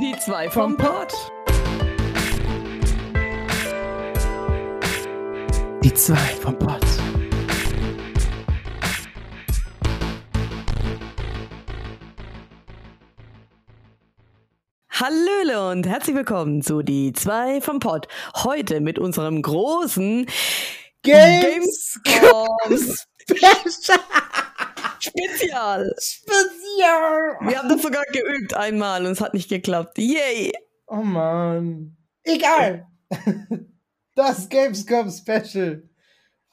Die zwei vom Pott. Die zwei vom Pott. Hallöle und herzlich willkommen zu Die zwei vom Pott. Heute mit unserem großen Gamescom Special. Spezial. Spezial. Wir haben das sogar geübt einmal und es hat nicht geklappt. Yay! Oh Mann. Egal. Das Gamescom Special.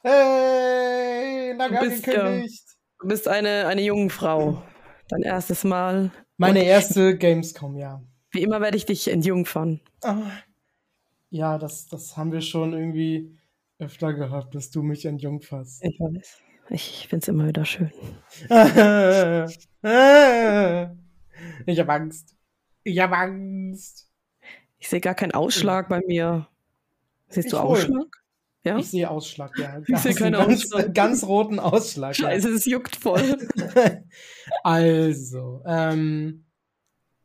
Hey, lange Du bist, ja- angekündigt. Du bist eine, eine junge Frau. Dein erstes Mal. Meine Und erste Gamescom, ja. Wie immer werde ich dich entjungfern. Ah. Ja, das, das haben wir schon irgendwie öfter gehabt, dass du mich entjungferst. Ich weiß. Ich finde es immer wieder schön. ich hab Angst. Ich hab Angst. Ich sehe gar keinen Ausschlag bei mir. Siehst Ich du wohl. Ausschlag? Ja? Ich sehe Ausschlag, ja. Ich sehe keinen ganz, Ausschlag. Ganz roten Ausschlag. ja. Scheiße, es juckt voll. Also, ähm,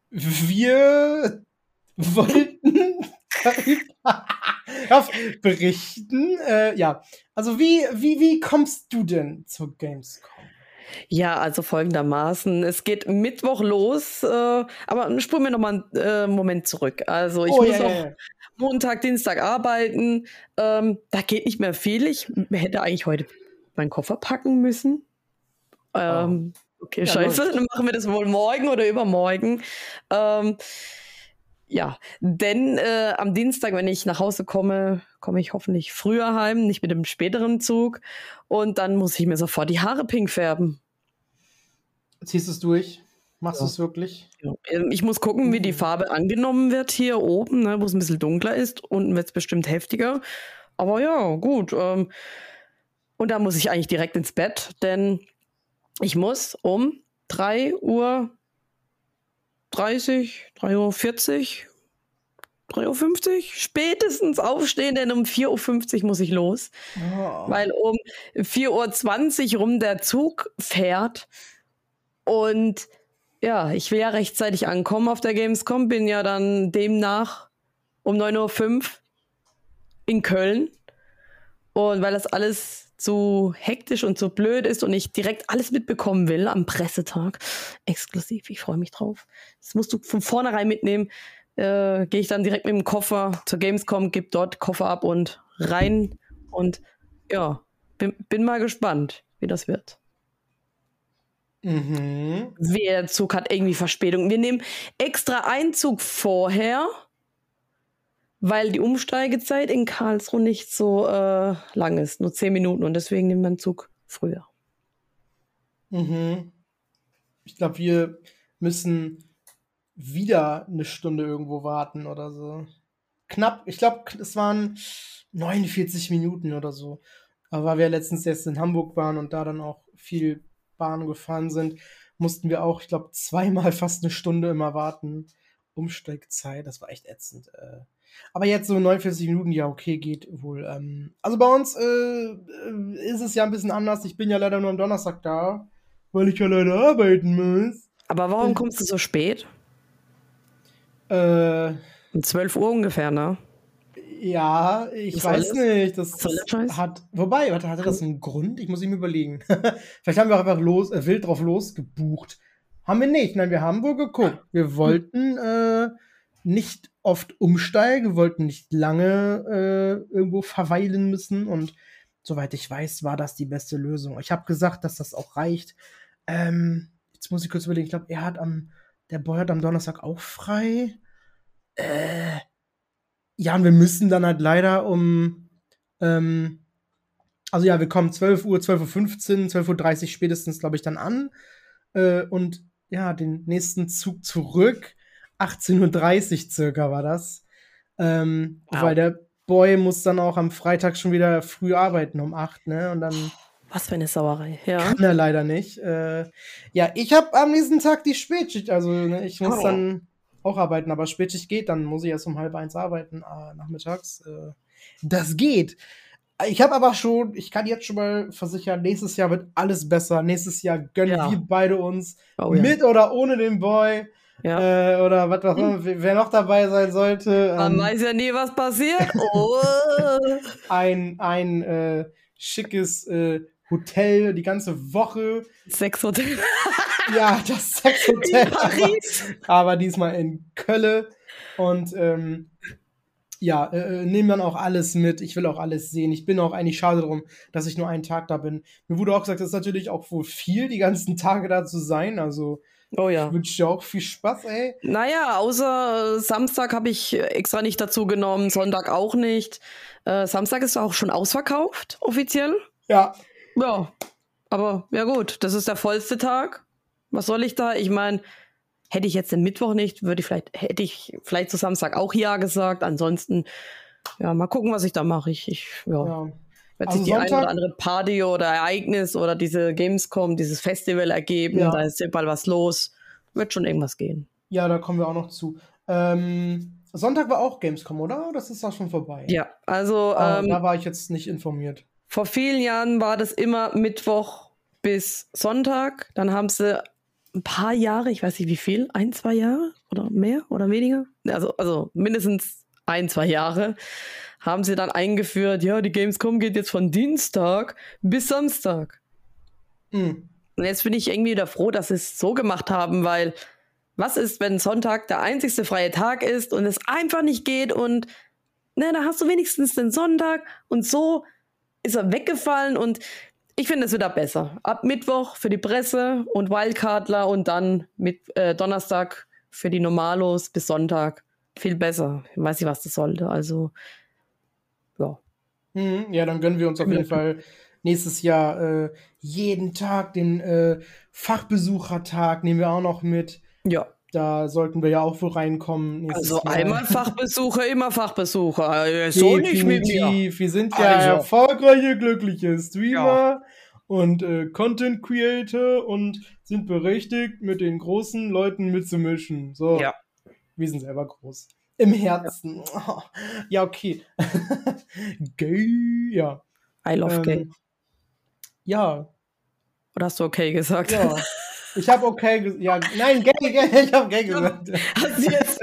wir wollten darüber berichten. Äh, ja, also wie, wie, wie kommst du denn zur Gamescom? Ja, also folgendermaßen. Es geht Mittwoch los, äh, aber spulen wir nochmal einen äh, Moment zurück. Also ich Oh, muss ja, auch ja. Montag, Dienstag arbeiten. Ähm, da geht nicht mehr viel. Ich hätte eigentlich heute meinen Koffer packen müssen. Ähm, Okay, Ja, scheiße. Dann machen wir das wohl morgen oder übermorgen. Ähm, ja, denn äh, am Dienstag, wenn ich nach Hause komme, komme ich hoffentlich früher heim, nicht mit dem späteren Zug. Und dann muss ich mir sofort die Haare pink färben. Ziehst du es durch? Machst Ja. du es wirklich? Ähm, Ich muss gucken, wie die Farbe angenommen wird hier oben, ne, wo es ein bisschen dunkler ist. Unten wird es bestimmt heftiger. Aber ja, gut. Ähm, und da muss ich eigentlich direkt ins Bett, denn ich muss um 3 Uhr 30, 3 Uhr 40, 3 Uhr 50 spätestens aufstehen, denn um 4.50 Uhr muss ich los Oh. weil um 4.20 Uhr rum der Zug fährt. Und ja, ich will ja rechtzeitig ankommen auf der Gamescom, bin ja dann demnach um 9.05 Uhr in Köln. Und weil das alles zu hektisch und zu blöd ist und ich direkt alles mitbekommen will am Pressetag, exklusiv, ich freue mich drauf. Das musst du von vornherein mitnehmen. Äh, Gehe ich dann direkt mit dem Koffer zur Gamescom, gebe dort Koffer ab und rein und ja, bin, bin mal gespannt, wie das wird. Mhm. Der Zug hat irgendwie Verspätung. Wir nehmen extra Einzug vorher, weil die Umsteigezeit in Karlsruhe nicht so äh, lang ist, nur zehn Minuten und deswegen nehmen wir einen Zug früher. Mhm. Ich glaube, wir müssen wieder eine Stunde irgendwo warten oder so. Knapp, ich glaube, es waren 49 Minuten oder so. Aber weil wir letztens erst in Hamburg waren und da dann auch viel Bahn gefahren sind, mussten wir auch, ich glaube, zweimal fast eine Stunde immer warten. Umsteigzeit, das war echt ätzend. Äh. Aber jetzt so 49 Minuten, ja, okay, geht wohl. Ähm, also bei uns äh, äh, ist es ja ein bisschen anders. Ich bin ja leider nur am Donnerstag da, weil ich ja leider arbeiten muss. Aber warum kommst du so spät? Äh, Um 12 Uhr ungefähr, ne? ja, ich soll weiß das? nicht. Das, Scheiß? hat. Wobei, warte, hatte das einen Grund? Ich muss ihm überlegen. Vielleicht haben wir auch einfach los, äh, wild drauf losgebucht. Haben wir nicht. Nein, wir haben wohl geguckt. Wir wollten äh, nicht oft umsteigen, wir wollten nicht lange äh, irgendwo verweilen müssen und soweit ich weiß, war das die beste Lösung. Ich habe gesagt, dass das auch reicht. Ähm, jetzt muss ich kurz überlegen. Ich glaube, er hat am, der Boy hat am Donnerstag auch frei. Äh, ja, und wir müssen dann halt leider um, ähm, also ja, wir kommen 12 Uhr, 12.15 Uhr, 12.30 Uhr spätestens, glaube ich, dann an. Äh, und ja, den nächsten Zug zurück, 18.30 Uhr circa war das. Ähm, Wow. Weil der Boy muss dann auch am Freitag schon wieder früh arbeiten um 8, ne? Und dann Was für eine Sauerei. Ja. kann er leider nicht. Äh, ja, ich habe am nächsten Tag die Spätschicht, also ne, ich muss Oh. dann auch arbeiten, aber Spätschicht geht, dann muss ich erst um halb eins arbeiten, äh, nachmittags. Äh, das geht. Ich habe aber schon, ich kann jetzt schon mal versichern, nächstes Jahr wird alles besser. Nächstes Jahr gönnen Ja. wir beide uns Oh, ja. mit oder ohne den Boy. Ja. Äh, oder was auch immer, wer noch dabei sein sollte. Man ähm, weiß ja nie, was passiert. Oh. ein ein äh, schickes äh, Hotel die ganze Woche. Sexhotel Ja, das Sexhotel. in Paris. Aber, aber diesmal in Köln. Und ähm, ja, äh, nehmen dann auch alles mit. Ich will auch alles sehen. Ich bin auch eigentlich schade drum, dass ich nur einen Tag da bin. Mir wurde auch gesagt, das ist natürlich auch wohl viel, die ganzen Tage da zu sein. Also Oh ja. ich wünsche dir auch viel Spaß, ey. Naja, außer äh, Samstag habe ich extra nicht dazu genommen, Sonntag auch nicht. Äh, Samstag ist auch schon ausverkauft, offiziell. Ja, Ja, aber ja gut, das ist der vollste Tag. Was soll ich da? Ich meine, hätte ich jetzt den Mittwoch nicht, würde ich vielleicht, hätte ich vielleicht zu Samstag auch ja gesagt. Ansonsten, ja, mal gucken, was ich da mache. Ich, ich ja, ja. wird sich die eine Sonntag- oder andere Party oder Ereignis oder diese Gamescom, dieses Festival ergeben. Ja. Da ist überall was los. Wird schon irgendwas gehen. Ja, da kommen wir auch noch zu. Ähm, Sonntag war auch Gamescom, oder? Das ist auch schon vorbei. Ja, also Ah, ähm, da war ich jetzt nicht informiert. Vor vielen Jahren war das immer Mittwoch bis Sonntag. Dann haben sie ein paar Jahre, ich weiß nicht wie viel, ein, zwei Jahre oder mehr oder weniger, also, also mindestens ein, zwei Jahre, haben sie dann eingeführt, ja, die Gamescom geht jetzt von Dienstag bis Samstag. Hm. Und jetzt bin ich irgendwie wieder froh, dass sie es so gemacht haben, weil was ist, wenn Sonntag der einzigste freie Tag ist und es einfach nicht geht und ne, da hast du wenigstens den Sonntag und so ist er weggefallen und ich finde es wieder besser. Ab Mittwoch für die Presse und Wildcardler und dann mit äh, Donnerstag für die Normalos bis Sonntag. Viel besser. Ich weiß nicht, was das sollte. Also, ja. Mhm, ja, dann gönnen wir uns auf jeden Fall nächstes Jahr äh, jeden Tag den äh, Fachbesuchertag, nehmen wir auch noch mit. Ja. Da sollten wir ja auch wohl reinkommen. Also Jahr. einmal Fachbesucher, immer Fachbesucher. Äh, So nicht mit mir. Wir sind ja Also. erfolgreiche, glückliche Streamer und äh, Content Creator und sind berechtigt, mit den großen Leuten mitzumischen. So. Ja. Wir sind selber groß. Im Herzen. Ja, okay. Gay, ja. I love gay. Ähm, ja, Oder hast du okay gesagt? ja. Ich habe okay gesagt. Ja, nein, gay, gay, ich habe gay gesagt. Hast du jetzt,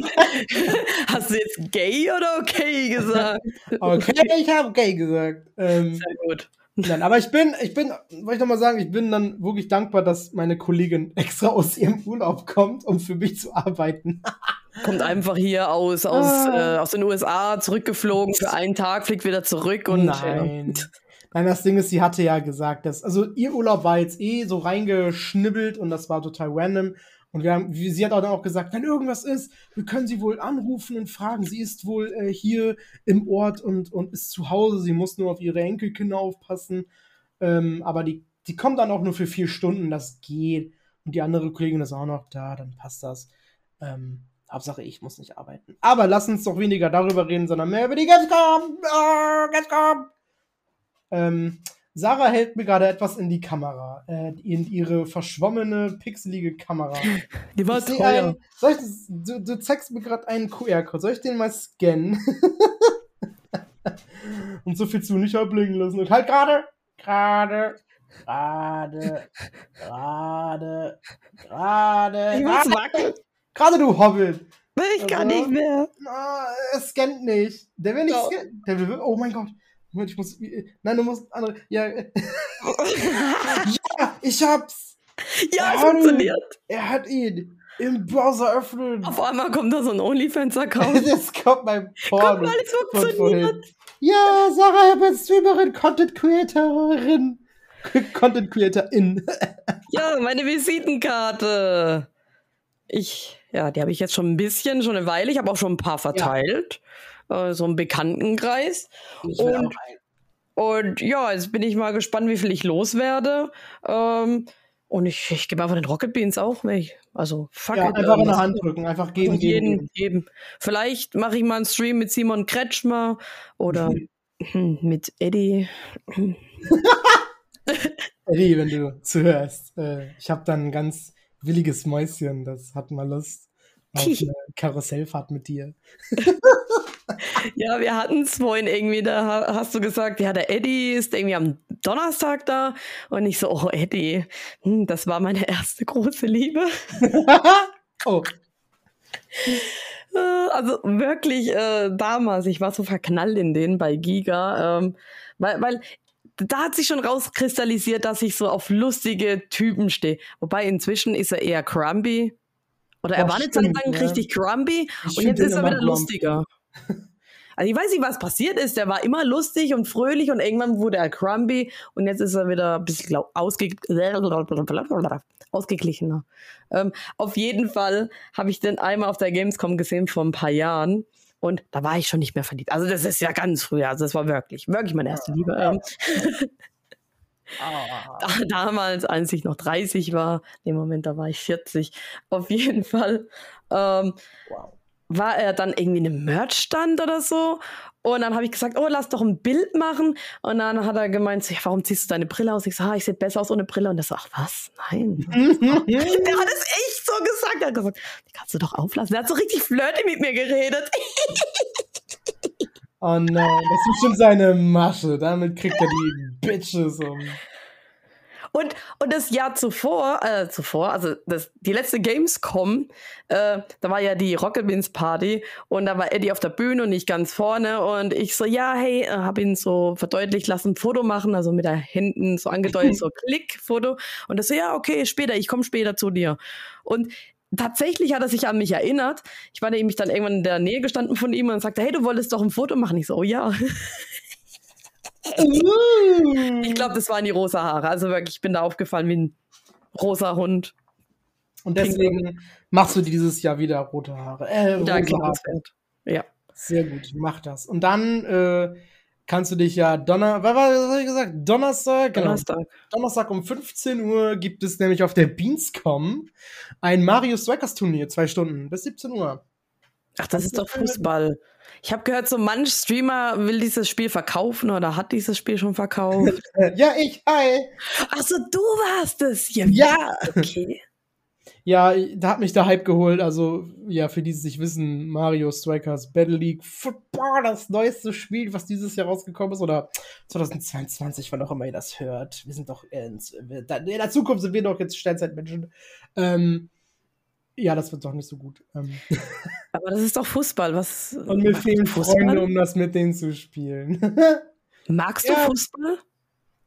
hast du jetzt gay oder okay gesagt? Okay, ich habe gay gesagt. Ähm, Sehr gut. Nein, aber ich bin, ich bin, wollte ich noch mal sagen, ich bin dann wirklich dankbar, dass meine Kollegin extra aus ihrem Urlaub kommt, um für mich zu arbeiten. Kommt einfach hier aus, aus, Ah. äh, aus den USA zurückgeflogen für einen Tag, fliegt wieder zurück und Nein. Ja. Nein, das Ding ist, sie hatte ja gesagt, dass, also ihr Urlaub war jetzt eh so reingeschnibbelt und das war total random. Und wir haben, sie hat auch dann auch gesagt, wenn irgendwas ist, wir können sie wohl anrufen und fragen. Sie ist wohl äh, hier im Ort und, und ist zu Hause. Sie muss nur auf ihre Enkelkinder aufpassen. Ähm, aber die, die kommt dann auch nur für vier Stunden, das geht. Und die andere Kollegin ist auch noch da, dann passt das. Ähm, Hauptsache, ich muss nicht arbeiten. Aber lass uns doch weniger darüber reden, sondern mehr über die Gamescom. Oh, Gamescom. Ähm, Sarah hält mir gerade etwas in die Kamera, äh, in ihre verschwommene, pixelige Kamera. Die war Ich teuer. ein, ich du, du zeigst mir gerade einen QR-Code. Soll ich den mal scannen? Und so viel zu nicht ablegen lassen. Und halt gerade, gerade, gerade, gerade, gerade, Ich muss gerade, wackeln. gerade, du Hobbit. Ich kann Also- nicht mehr. Ah, er scannt nicht. Der will nicht scannen. Der will, oh mein Gott. Moment, ich muss, nein, du musst andere, ja, ja, ich hab's. ja, es Ja, funktioniert. Er hat ihn im Browser öffnen. Auf einmal kommt da so ein OnlyFans-Account. Das kommt Guck Porno. mal, es funktioniert. Ja, Sarah Herbert, Streamerin, Content Creatorin. Content Creatorin. Ja, meine Visitenkarte. Ich, ja, die habe ich jetzt schon ein bisschen, schon eine Weile. Ich habe auch schon ein paar verteilt. Äh, so im Bekanntenkreis. Und, und ja, jetzt bin ich mal gespannt, wie viel ich loswerde. Ähm, und ich, ich gebe einfach den Rocket Beans auch weg. Also, fuck ja, it. einfach in ähm, der Hand drücken, einfach geben, geben, jeden, geben. geben. Vielleicht mache ich mal einen Stream mit Simon Kretschmer oder hm, mit Eddie. Eddie, wenn du zuhörst, äh, ich habe dann ein ganz williges Mäuschen, das hat mal Lust auf eine Karussellfahrt mit dir. Ja, wir hatten es vorhin irgendwie, da ha- hast du gesagt, ja, der Eddie ist irgendwie am Donnerstag da. Und ich so, oh, Eddie, hm, das war meine erste große Liebe. oh, Äh, also wirklich äh, damals, ich war so verknallt in den bei Giga, ähm, weil, weil da hat sich schon rauskristallisiert, dass ich so auf lustige Typen stehe. Wobei inzwischen ist er eher Crumbly. Oder er war eine Zeit lang richtig Crumbly und jetzt ist er wieder lustiger. Also ich weiß nicht, was passiert ist. Der war immer lustig und fröhlich und irgendwann wurde er Crumbly und jetzt ist er wieder ein bisschen ausge ausgeglichener. Ähm, auf jeden Fall habe ich den einmal auf der Gamescom gesehen vor ein paar Jahren. Und da war ich schon nicht mehr verliebt. Also das ist ja ganz früh. Also das war wirklich, wirklich meine erste Liebe. Ähm. Ah. Damals, als ich noch 30 war, im Moment, da war ich 40. Auf jeden Fall. Ähm, wow war er dann irgendwie in einem Merchstand oder so. Und dann habe ich gesagt, oh, lass doch ein Bild machen. Und dann hat er gemeint, ja, warum ziehst du deine Brille aus? Ich sage, ah, ich sehe besser aus ohne Brille. Und er sagt, ach was? Nein. der hat es echt so gesagt. Er hat gesagt, die kannst du doch auflassen. Der hat so richtig flirty mit mir geredet. oh nein, das ist schon seine Masche. Damit kriegt er die Bitches um. Und, und das Jahr zuvor, äh, zuvor, also das, die letzte Gamescom, äh, da war ja die Rocket Beans Party und da war Eddie auf der Bühne und nicht ganz vorne und ich so, ja, hey, äh, hab ihn so verdeutlicht, lass ein Foto machen, also mit der Händen so angedeutet, so Klick, Foto. Und das so, ja, okay, später, ich komme später zu dir. Und tatsächlich hat er sich an mich erinnert. Ich war nämlich dann irgendwann in der Nähe gestanden von ihm und sagte, hey, du wolltest doch ein Foto machen. Ich so, oh ja. Uh. ich glaube, das waren die rosa Haare. Also wirklich, ich bin da aufgefallen wie ein rosa Hund. Und deswegen Pink. machst du dieses Jahr wieder rote Haare. Äh, ja, Haare. Ja. Sehr gut, mach das. Und dann äh, kannst du dich ja Donner, was, was habe ich gesagt? Donnerstag? Donnerstag. Genau. Donnerstag um 15 Uhr gibt es nämlich auf der Beanscom ein Mario Strikers Turnier, zwei Stunden, bis 17 Uhr. Ach, das ist doch Fußball. Ich habe gehört, so manch Streamer will dieses Spiel verkaufen oder hat dieses Spiel schon verkauft. ja, ich, hi. Achso, du warst es. Ja, ja. okay. Ja, da hat mich der Hype geholt. Also, ja, für die, die sich wissen, Mario Strikers Battle League Football, das neueste Spiel, was dieses Jahr rausgekommen ist, oder 2022, wann auch immer ihr das hört. Wir sind doch in, in der Zukunft sind wir doch jetzt Steinzeitmenschen. Ähm, ja, das wird doch nicht so gut. Ähm. Aber das ist doch Fußball. Was Und mir fehlen Freunde, um das mit denen zu spielen. Magst du ja. Fußball?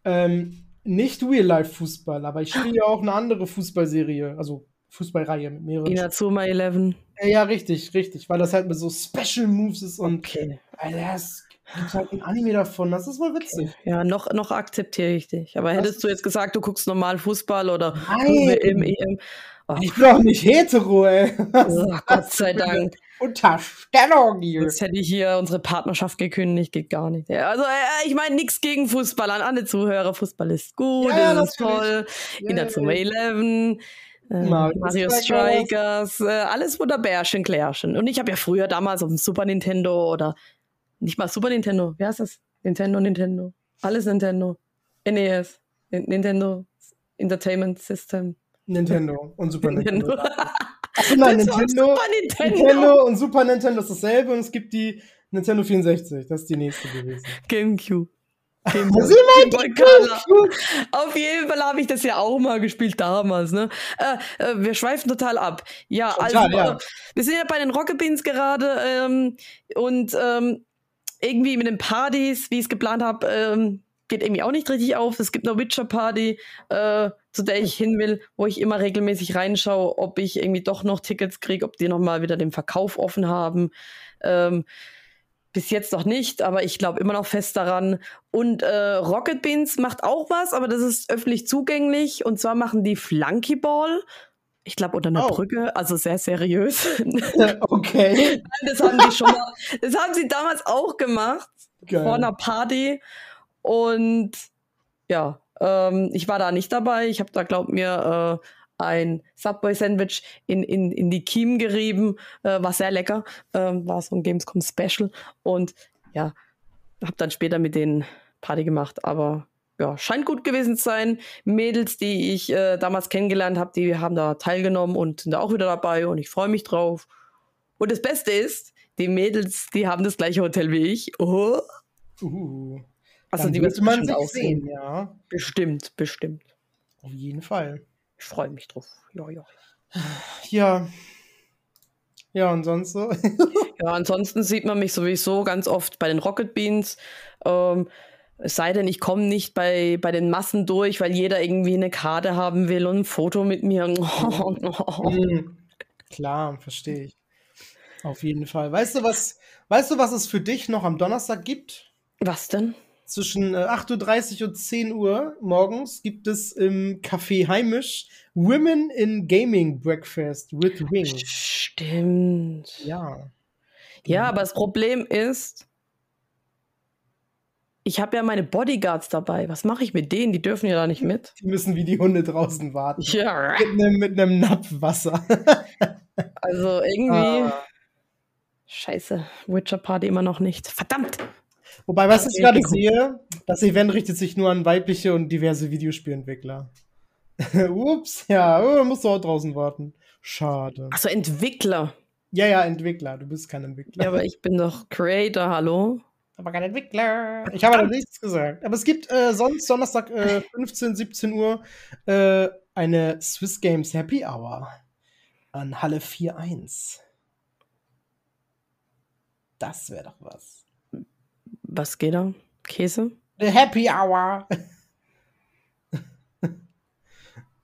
Ähm, nicht Real-Life-Fußball, aber ich spiele ja auch eine andere Fußballserie, also Fußballreihe mit mehreren. Inazuma 11. Ja, ja, richtig, richtig, weil das halt mit so Special Moves ist und okay. Weil das gibt halt ein Anime davon, das ist wohl witzig. Okay. Ja, noch, noch akzeptiere ich dich. Aber das hättest du jetzt gesagt, du guckst normal Fußball oder WM, EM. Oh. Ich bin auch nicht hetero, ey. Oh, Gott sei Dank. Unterstellung hier. Jetzt hätte ich hier unsere Partnerschaft gekündigt, geht gar nicht. Also, äh, ich meine, nichts gegen Fußball an alle Zuhörer. Fußball ist gut, ja, ist toll. Ja, In der Zuma 11. Äh, Mario Strikers, äh, alles Bärchen Klärchen. Und ich habe ja früher damals auf dem Super Nintendo oder nicht mal Super Nintendo, wie heißt das? Nintendo, Nintendo. Alles Nintendo. NES, Nintendo Entertainment System. Nintendo und Super Nintendo. Nintendo. Ach, nein, Nintendo, Super Nintendo. Nintendo und Super Nintendo ist dasselbe und es gibt die Nintendo 64. Das ist die nächste gewesen. GameCube. Gamecube. Auf jeden Fall habe ich das ja auch mal gespielt damals. Ne? Äh, äh, wir schweifen total ab. Ja, total, also ja. Wir sind ja bei den Rocket Beans gerade ähm, und ähm, irgendwie mit den Partys, wie ich es geplant habe, ähm, geht irgendwie auch nicht richtig auf. Es gibt eine Witcher Party, äh, zu der ich hin will, wo ich immer regelmäßig reinschaue, ob ich irgendwie doch noch Tickets kriege, ob die nochmal wieder den Verkauf offen haben. Ähm, bis jetzt noch nicht, aber ich glaube immer noch fest daran. Und äh, Rocket Beans macht auch was, aber das ist öffentlich zugänglich. Und zwar machen die Flunkyball. Ich glaube unter einer oh. Brücke, also sehr seriös. okay. das haben die schon mal, das haben sie damals auch gemacht. Geil. Vor einer Party. Und ja, ähm, ich war da nicht dabei. Ich habe da, glaub mir, äh, ein Subway-Sandwich in, in, in die Kiemen gerieben. Äh, war sehr lecker. Ähm, war so ein Gamescom-Special. Und ja, habe dann später mit denen Party gemacht. Aber ja, scheint gut gewesen zu sein. Mädels, die ich äh, damals kennengelernt habe, die haben da teilgenommen und sind da auch wieder dabei. Und ich freue mich drauf. Und das Beste ist, die Mädels, die haben das gleiche Hotel wie ich. Oh. Uh. Also die wird man sich sehen, ja. Bestimmt, bestimmt. Auf jeden Fall. Ich freue mich drauf. Ja, ja. Ja. Ja, und sonst so? ja, ansonsten sieht man mich sowieso ganz oft bei den Rocket Beans. Ähm, es sei denn, ich komme nicht bei, bei den Massen durch, weil jeder irgendwie eine Karte haben will und ein Foto mit mir. mhm. Klar, verstehe ich. Auf jeden Fall. Weißt du, was, weißt du, was es für dich noch am Donnerstag gibt? Was denn? Zwischen äh, 8.30 Uhr und 10 Uhr morgens gibt es im Café Heimisch Women in Gaming Breakfast with Wings. Stimmt. Ja. Ja, aber das Problem ist, ich habe ja meine Bodyguards dabei. Was mache ich mit denen? Die dürfen ja da nicht mit. Die müssen wie die Hunde draußen warten. Ja. Mit einem, mit einem Napf Wasser. also irgendwie. Ah. Scheiße. Witcher Party immer noch nicht. Verdammt! Wobei, was ich gerade sehe, das Event richtet sich nur an weibliche und diverse Videospielentwickler. Ups, ja, oh, musst du auch draußen warten. Schade. Achso, Entwickler. Ja, ja, Entwickler. Du bist kein Entwickler. Ja, aber ich bin doch Creator, hallo? Aber kein Entwickler. Ich habe da nichts gesagt. Aber es gibt äh, sonst Donnerstag äh, 15, 17 Uhr äh, eine Swiss Games Happy Hour an Halle 4.1. Das wäre doch was. Was geht da? Käse? The Happy Hour.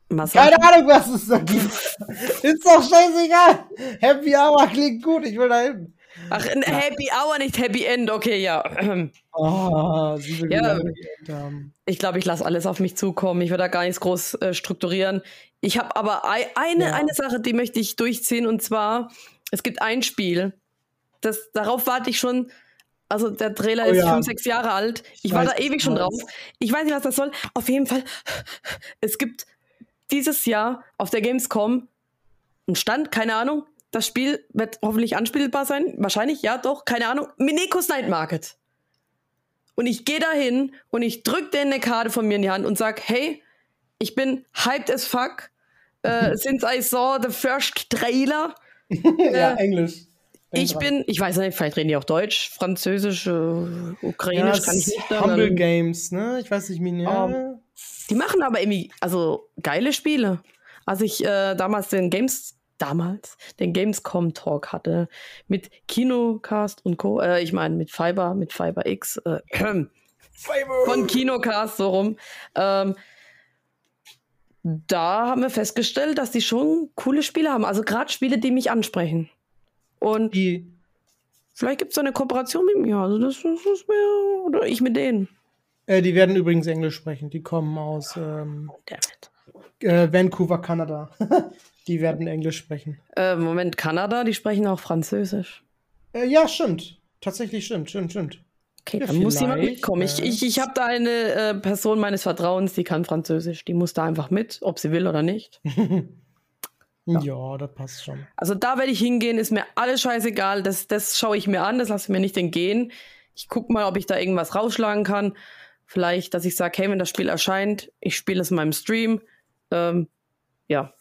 Was Keine Ahnung, was es da gibt. Ist doch scheißegal. Happy Hour klingt gut, ich will da hin. Ach, ein ja. Happy Hour, nicht Happy End, okay, ja. Oh, sie will ja, ich glaube, ich lasse alles auf mich zukommen. Ich werde da gar nichts groß äh, strukturieren. Ich habe aber eine, ja. eine Sache, die möchte ich durchziehen, und zwar, es gibt ein Spiel, das, darauf warte ich schon. Also der Trailer oh, ist ja. fünf, sechs Jahre alt. Ich, ich war da ewig schon drauf. Ich weiß nicht, was das soll. Auf jeden Fall, es gibt dieses Jahr auf der Gamescom einen Stand, keine Ahnung. Das Spiel wird hoffentlich anspielbar sein. Wahrscheinlich, ja, doch, keine Ahnung. Minekos Night Market. Und ich gehe da hin und ich drück denen eine Karte von mir in die Hand und sag, hey, ich bin hyped as fuck. Uh, since I saw the first trailer. ja, äh, Englisch. Ich bin, ich weiß nicht, vielleicht reden die auch Deutsch, Französisch, äh, Ukrainisch, ja, kann ich nicht. Humble Games, ne? Ich weiß nicht, wie. Ja. Um, ähm, die machen aber irgendwie, also geile Spiele. Als ich äh, damals den Games, damals, den Gamescom Talk hatte mit Kinocast und Co., äh, ich meine mit Fiber, mit Fiber X, äh, Fiber. von Kinocast so rum. Ähm, da haben wir festgestellt, dass die schon coole Spiele haben. Also gerade Spiele, die mich ansprechen. Und die. Vielleicht gibt es eine Kooperation mit mir. Also das, das ist mir, oder ich mit denen. Äh, die werden übrigens Englisch sprechen. Die kommen aus ähm, äh, Vancouver, Kanada. die werden Englisch sprechen. Äh, Moment, Kanada, die sprechen auch Französisch. Äh, ja, stimmt. Tatsächlich stimmt, stimmt, stimmt. Okay, ja, dann muss jemand mitkommen. Ich, ich, ich habe da eine äh, Person meines Vertrauens, die kann Französisch. Die muss da einfach mit, ob sie will oder nicht. Ja. ja, das passt schon. Also da werde ich hingehen, ist mir alles scheißegal. Das, das schaue ich mir an, das lasse ich mir nicht entgehen. Ich gucke mal, ob ich da irgendwas rausschlagen kann. Vielleicht, dass ich sage, hey, wenn das Spiel erscheint, ich spiele es in meinem Stream. Ähm, ja.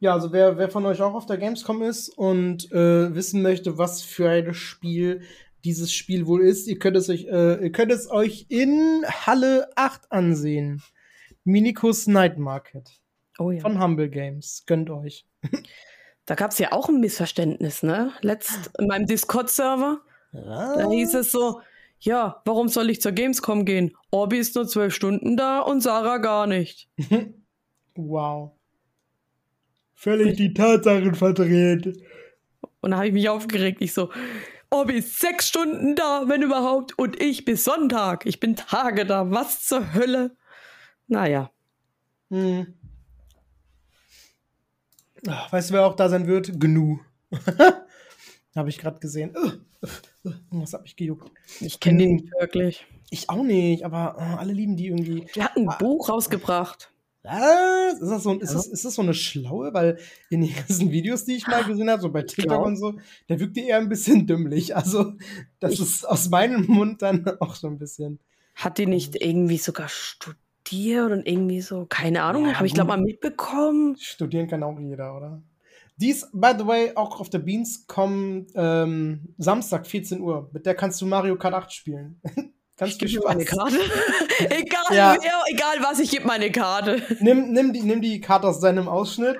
Ja, also wer, wer von euch auch auf der Gamescom ist und äh, wissen möchte, was für ein Spiel dieses Spiel wohl ist, ihr könnt es euch, äh, ihr könnt es euch in Halle 8 ansehen. Minikos Night Market. Oh ja. Von Humble Games. Gönnt euch. Da gab es ja auch ein Missverständnis, ne? Letzt in meinem Discord-Server. Da hieß es so, ja, warum soll ich zur Gamescom gehen? Orbi ist nur zwölf Stunden da und Sarah gar nicht. wow. Völlig die Tatsachen verdreht. Und da habe ich mich aufgeregt. Ich so, Orbi ist sechs Stunden da, wenn überhaupt, und ich bis Sonntag. Ich bin Tage da. Was zur Hölle? Naja. Hm. Ach, weißt du, wer auch da sein wird? Gnu. habe ich gerade gesehen. Was hat mich gejuckt? Ich kenne den nicht wirklich. Ich auch nicht, aber oh, alle lieben die irgendwie. Der hat ein ah. Buch rausgebracht. Was? Ist das, so, ist, das, ist das so eine Schlaue? Weil in den ganzen Videos, die ich mal gesehen habe, so bei TikTok und so, der wirkte eher ein bisschen dümmlich. Also, das ich ist aus meinem Mund dann auch so ein bisschen. Hat die nicht irgendwie sogar studiert? Studiert und irgendwie so, keine Ahnung, ja, habe ich glaube mal mitbekommen. Studieren kann auch jeder, oder? Dies, by the way, auch auf der Beans kommt ähm, Samstag 14 Uhr. Mit der kannst du Mario Kart 8 spielen. Ganz Ich viel meine. Karte. egal, Ja. wer, egal was, ich gebe meine Karte. Nimm, nimm, die, nimm die Karte aus seinem Ausschnitt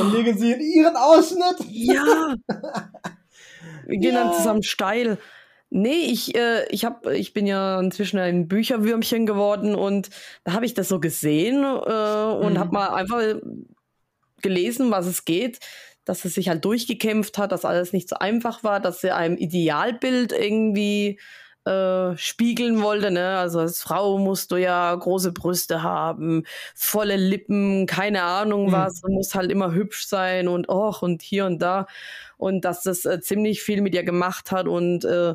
und legen sie in ihren Ausschnitt. Ja. Wir gehen Ja. dann zusammen steil. Nee, ich, äh, ich, hab, ich bin ja inzwischen ein Bücherwürmchen geworden und da habe ich das so gesehen äh, und Mhm. habe mal einfach gelesen, was es geht, dass es sich halt durchgekämpft hat, dass alles nicht so einfach war, dass er einem Idealbild irgendwie äh, spiegeln wollte. Ne? Also als Frau musst du ja große Brüste haben, volle Lippen, keine Ahnung Mhm. was, du musst halt immer hübsch sein und och und hier und da. Und dass das äh, ziemlich viel mit ihr gemacht hat und äh,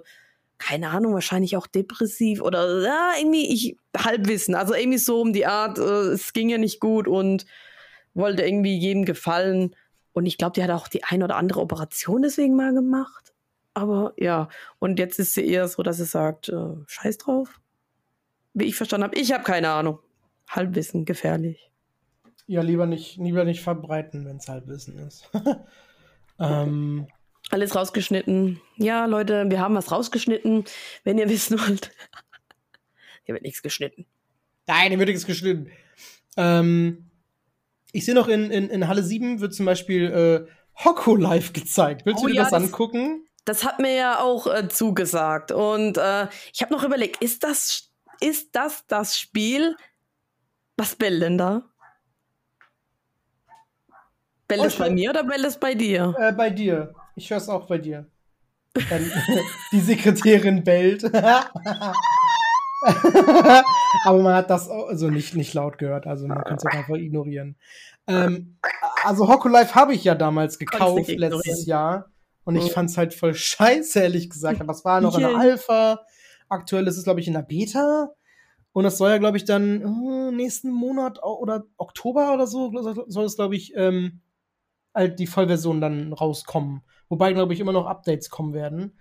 keine Ahnung, wahrscheinlich auch depressiv oder ja, irgendwie ich Halbwissen. Also irgendwie so um die Art, äh, es ging ihr nicht gut und wollte irgendwie jedem gefallen. Und ich glaube, die hat auch die ein oder andere Operation deswegen mal gemacht. Aber ja, und jetzt ist sie eher so, dass sie sagt, äh, scheiß drauf. Wie ich verstanden habe, ich habe keine Ahnung. Halbwissen, gefährlich. Ja, lieber nicht, lieber nicht verbreiten, wenn es Halbwissen ist. ähm, Alles rausgeschnitten. Ja, Leute, wir haben was rausgeschnitten. Wenn ihr wissen wollt. Hier wird nichts geschnitten. nein, hier wird nichts geschnitten. Ähm, ich sehe noch in, in, in Halle 7 wird zum Beispiel äh, Hocko live gezeigt. Willst Oh du dir ja, das das- angucken? Das hat mir ja auch äh, zugesagt. Und äh, ich habe noch überlegt, ist das, ist das das Spiel? Was bellt denn da? Bellt Oh, es bei mir oder bellt es bei dir? Äh, bei dir. Ich höre es auch bei dir. Dann, die Sekretärin bellt. Aber man hat das also nicht, nicht laut gehört, also man kann es auch einfach ignorieren. Ähm, also Hocko Live habe ich ja damals gekauft letztes. Jahr und ich fand es halt voll scheiße, ehrlich gesagt. Aber es war noch in der Yeah. Alpha. Aktuell ist es, glaube ich, in der Beta. Und das soll ja, glaube ich, dann äh, nächsten Monat oder Oktober oder so, soll es, glaube ich, ähm, halt die Vollversion dann rauskommen. Wobei, glaube ich, immer noch Updates kommen werden.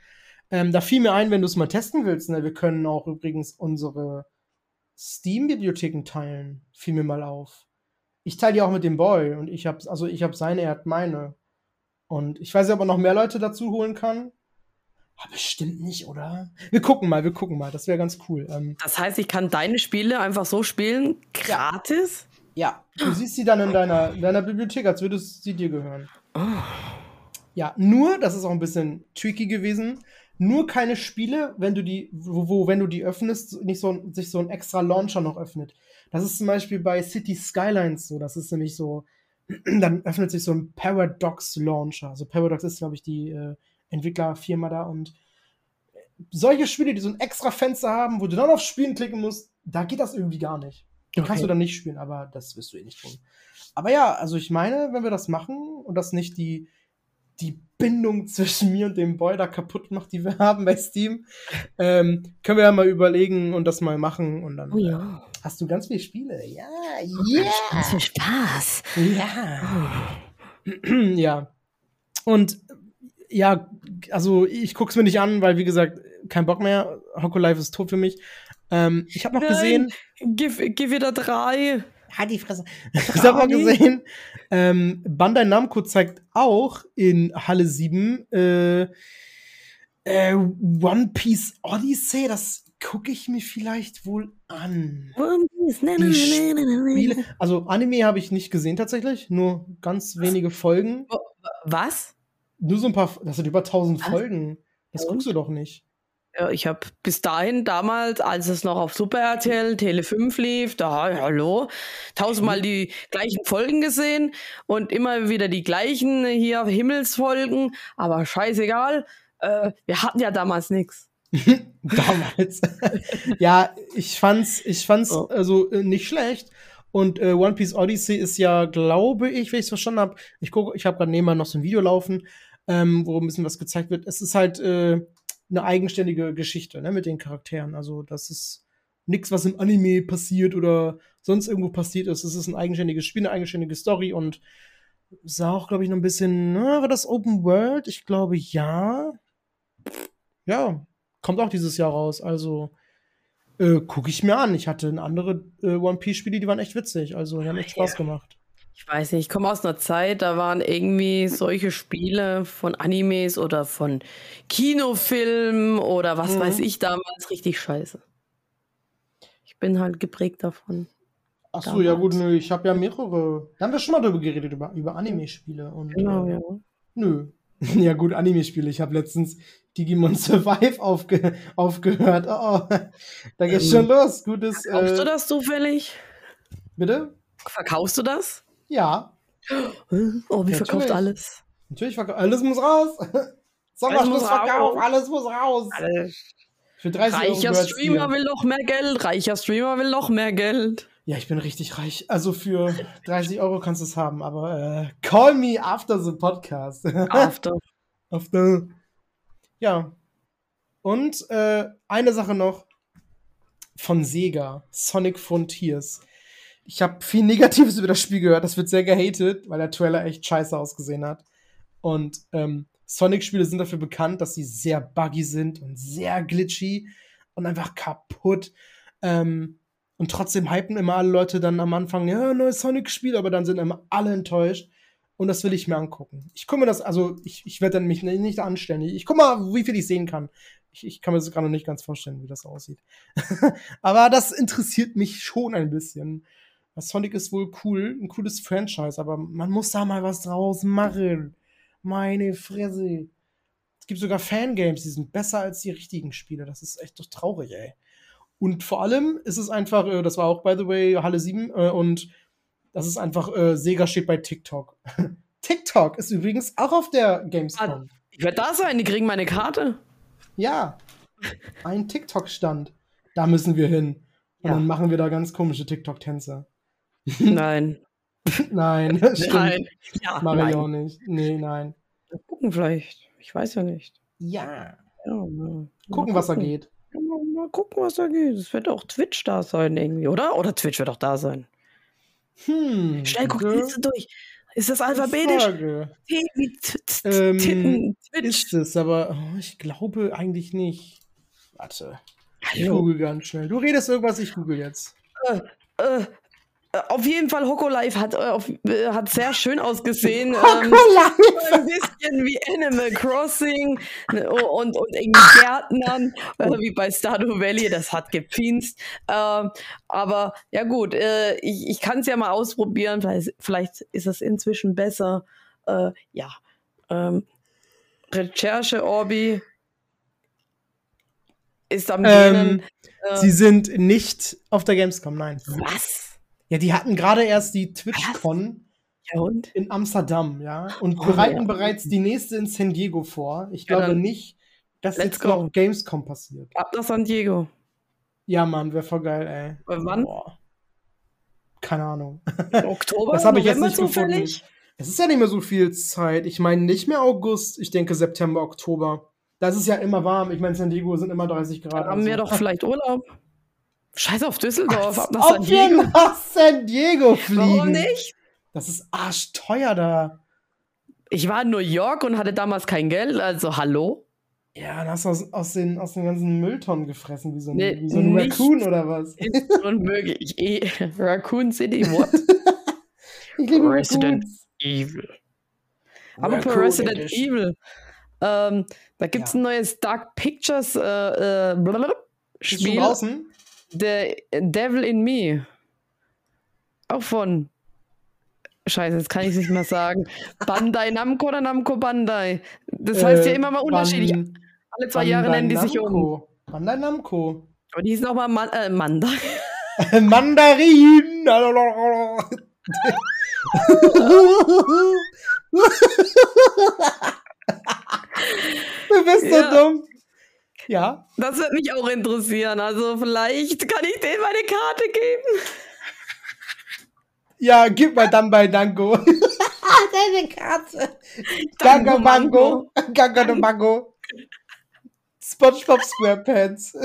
Ähm, da fiel mir ein, wenn du es mal testen willst, ne, wir können auch übrigens unsere Steam-Bibliotheken teilen. Fiel mir mal auf. Ich teile die auch mit dem Boy und ich habe also ich habe seine, er hat meine. Und ich weiß nicht, ob man noch mehr Leute dazu holen kann. Aber bestimmt nicht, oder? Wir gucken mal, wir gucken mal. Das wäre ganz cool. Ähm, Das heißt, ich kann deine Spiele einfach so spielen, gratis? Ja, du siehst sie dann in deiner, in deiner Bibliothek, als würde sie dir gehören. Ja, nur, das ist auch ein bisschen tricky gewesen, nur keine Spiele, wenn du die, wo, wo wenn du die öffnest, nicht so, ein- sich so ein extra Launcher noch öffnet. Das ist zum Beispiel bei City Skylines so, das ist nämlich so, dann öffnet sich so ein Paradox Launcher. Also Paradox ist, glaube ich, die äh, Entwicklerfirma da und solche Spiele, die so ein extra Fenster haben, wo du dann auf Spielen klicken musst, da geht das irgendwie gar nicht. Den kannst Okay. du dann nicht spielen, aber das wirst du eh nicht tun. Aber ja, also ich meine, wenn wir das machen und das nicht die, die Bindung zwischen mir und dem Boy da kaputt macht, die wir haben bei Steam, ähm, können wir ja mal überlegen und das mal machen und dann Oh ja. hast du ganz viele Spiele. Ja, Ganz viel Spaß. ja. ja. Und äh, ja, also ich guck's mir nicht an, weil wie gesagt, kein Bock mehr. Hocko Live ist tot für mich. Ähm, ich habe noch Nein. gesehen, Gib, gib wieder drei. Halt die Fresse. Ich habe mal gesehen, ähm, Bandai Namco zeigt auch in Halle 7 äh, äh, One Piece Odyssey. Das gucke ich mir vielleicht wohl an. Die Spiele, also Anime habe ich nicht gesehen tatsächlich, nur ganz wenige Folgen. Was? Nur so ein paar, das sind über 1000 Was? Folgen. Das Und? guckst du doch nicht. Ja, ich habe bis dahin damals, als es noch auf Super RTL, Tele 5 lief, da, hallo, tausendmal die gleichen Folgen gesehen und immer wieder die gleichen hier Himmelsfolgen, aber scheißegal, äh, wir hatten ja damals nichts. Damals. ja, ich fand's, ich fand's Oh. also äh, nicht schlecht. Und äh, One Piece Odyssey ist ja, glaube ich, wenn ich es verstanden habe, ich gucke, ich habe gerade nebenan noch so ein Video laufen, ähm, wo ein bisschen was gezeigt wird. Es ist halt äh, eine eigenständige Geschichte, ne, mit den Charakteren. Also das ist nichts, was im Anime passiert oder sonst irgendwo passiert ist. Es ist ein eigenständiges Spiel, eine eigenständige Story und sah auch, glaube ich, noch ein bisschen, na, war das Open World? Ich glaube, ja. Ja, kommt auch dieses Jahr raus. Also äh, gucke ich mir an. Ich hatte andere äh, One Piece Spiele, die waren echt witzig. Also die haben echt Spaß gemacht. Ich weiß nicht, ich komme aus einer Zeit, da waren irgendwie solche Spiele von Animes oder von Kinofilmen oder was Mhm. weiß ich damals richtig scheiße. Ich bin halt geprägt davon. Ach so, ja gut, nö, ich habe ja mehrere. Da haben wir schon mal drüber geredet, über, über Anime-Spiele. Genau, äh, ja. Nö. ja gut, Anime-Spiele. Ich habe letztens Digimon Survive aufge aufgehört. Oh, oh. da geht's schon los. Gutes. Kaufst Äh, du das zufällig? bitte? Verkaufst du das? Ja. Oh, wie verkauft alles? Natürlich, verkau- alles muss raus. Sommerschlussverkauf, alles muss raus. Für 30 Euro Reicher gehört's Streamer will noch mehr Geld, reicher Streamer will noch mehr Geld. Ja, ich bin richtig reich. Also für 30 Euro kannst du es haben, aber äh, call me after the podcast. After. after. Ja. Und äh, eine Sache noch von Sega, Sonic Frontiers. Ich habe viel Negatives über das Spiel gehört. Das wird sehr gehatet, weil der Trailer echt scheiße ausgesehen hat. Und ähm, Sonic-Spiele sind dafür bekannt, dass sie sehr buggy sind und sehr glitchy und einfach kaputt. Ähm, und trotzdem hypen immer alle Leute dann am Anfang, ja, neues Sonic-Spiel, aber dann sind immer alle enttäuscht. Und das will ich mir angucken. Ich gucke mir das, also ich, ich werde dann mich ni- nicht anstellen. Ich guck mal, wie viel ich sehen kann. Ich, ich kann mir das gerade noch nicht ganz vorstellen, wie das aussieht. aber das interessiert mich schon ein bisschen. Sonic ist wohl cool, ein cooles Franchise, aber man muss da mal was draus machen. Meine Fresse. Es gibt sogar Fangames, die sind besser als die richtigen Spiele. Das ist echt doch traurig, ey. Und vor allem ist es einfach, äh, das war auch, by the way, Halle 7, äh, und das ist einfach, äh, Sega steht bei TikTok. TikTok ist übrigens auch auf der Gamescom. Ich werde da sein, die kriegen meine Karte. Ja. Ein TikTok-Stand. Da müssen wir hin. Und Ja. dann machen wir da ganz komische TikTok-Tänze. Nein. Nein, stimmt. Nein. Ja, Mach ich nein. auch nicht. Nee, nein. Gucken vielleicht. Ich weiß ja nicht. Ja. Ja, Gucken, mal was da geht. Ja, Mal, mal gucken, was da geht. Es wird auch Twitch da sein irgendwie, oder? Oder Twitch wird auch da sein. Hm. Schnell, guck die Liste durch. Ist das alphabetisch? Frage. T wie T- T- Ähm, Titten, Twitch. Ist es, aber oh, ich glaube eigentlich nicht. Warte. Ich google ganz schnell. Du redest irgendwas, ich google jetzt. Äh, äh, auf jeden Fall, Hoko Live hat, äh, auf, äh, hat sehr schön ausgesehen. ähm, ein bisschen wie Animal Crossing ne, und, und irgendwie Gärtnern, äh, wie bei Stardew Valley, das hat gepinst. Ähm, aber ja gut, äh, ich, ich kann es ja mal ausprobieren, vielleicht, vielleicht ist es inzwischen besser. Äh, ja. Ähm, Recherche Orbi ist am Ähm. Äh, Sie sind nicht auf der Gamescom, nein. was? Ja, die hatten gerade erst die TwitchCon Ja und? in Amsterdam, ja, und Oh, bereiten ja. bereits die nächste in San Diego vor. Ich Ja, glaube nicht, dass jetzt go. noch Gamescom passiert. Ab nach San Diego. Ja, Mann, wäre voll geil, ey. Äh, Wann? Boah. Keine Ahnung. Oktober? Das habe ich jetzt nicht gefunden. zufällig? Es ist ja nicht mehr so viel Zeit. Ich meine nicht mehr August, ich denke September, Oktober. Das ist ja immer warm. Ich meine, San Diego sind immer 30 Grad. Dann haben wir also. doch vielleicht Urlaub. Scheiß auf Düsseldorf, ab nach Ob San wir Diego. nach San Diego fliegen. Warum nicht? Das ist arschteuer da. Ich war in New York und hatte damals kein Geld, also hallo? Ja, dann hast du aus, aus, den, aus den ganzen Mülltonnen gefressen, wie so ein, Nee, wie so ein. Raccoon oder was? Ist unmöglich. Eh, Raccoon City, what? Ich liebe Resident Raccoons. Evil. Aber für Raccoon Resident Edition. Evil. Ähm, da gibt es Ja. ein neues Dark Pictures äh, äh, blablabla Ist schon Spiel. draußen? The Devil in Me. Auch von. Scheiße, jetzt kann ich es nicht mehr sagen. Bandai Namco oder Namco Bandai. Das heißt ja Äh, immer mal unterschiedlich. Ban- Alle zwei Jahre Bandai nennen die sich um. Bandai Namco. Aber die hießen auch mal Man äh, Manda. Mandarin. du bist so Ja. dumm. Ja. Das wird mich auch interessieren. Also vielleicht kann ich denen meine Karte geben. Ja, gib mal dann bei Danko. Deine Karte. Dango Dango Mango. Dango Mango. SpongeBob SquarePants.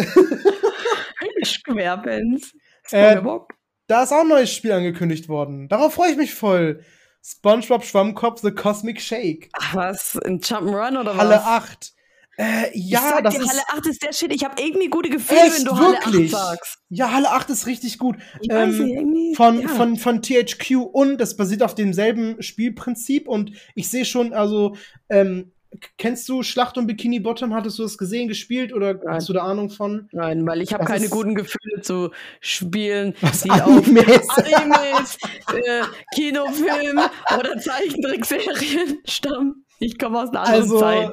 Squarepants. Äh, SpongeBob. Da ist auch ein neues Spiel angekündigt worden. Darauf freue ich mich voll. SpongeBob Schwammkopf The Cosmic Shake. Ach, was? Ein Jump'n'Run oder Halle was? 8. Äh, Ich ja, sag das dir, ist. Halle 8 ist der Shit. Ich habe irgendwie gute Gefühle, wenn du Halle 8 wirklich? sagst. Ja, Halle 8 ist richtig gut. Ich weiß Ähm, nicht, irgendwie. von, ja. von, von THQ und das basiert auf demselben Spielprinzip und ich sehe schon, also ähm, kennst du Schlacht um Bikini Bottom? Hattest du das gesehen, gespielt oder Nein. hast du da Ahnung von? Nein, weil ich habe keine guten Gefühle zu Spielen, Was, die auf Animes? Animes, äh, Kinofilm oder Zeichentrickserien stammen. Ich komme aus einer anderen Also, Zeit.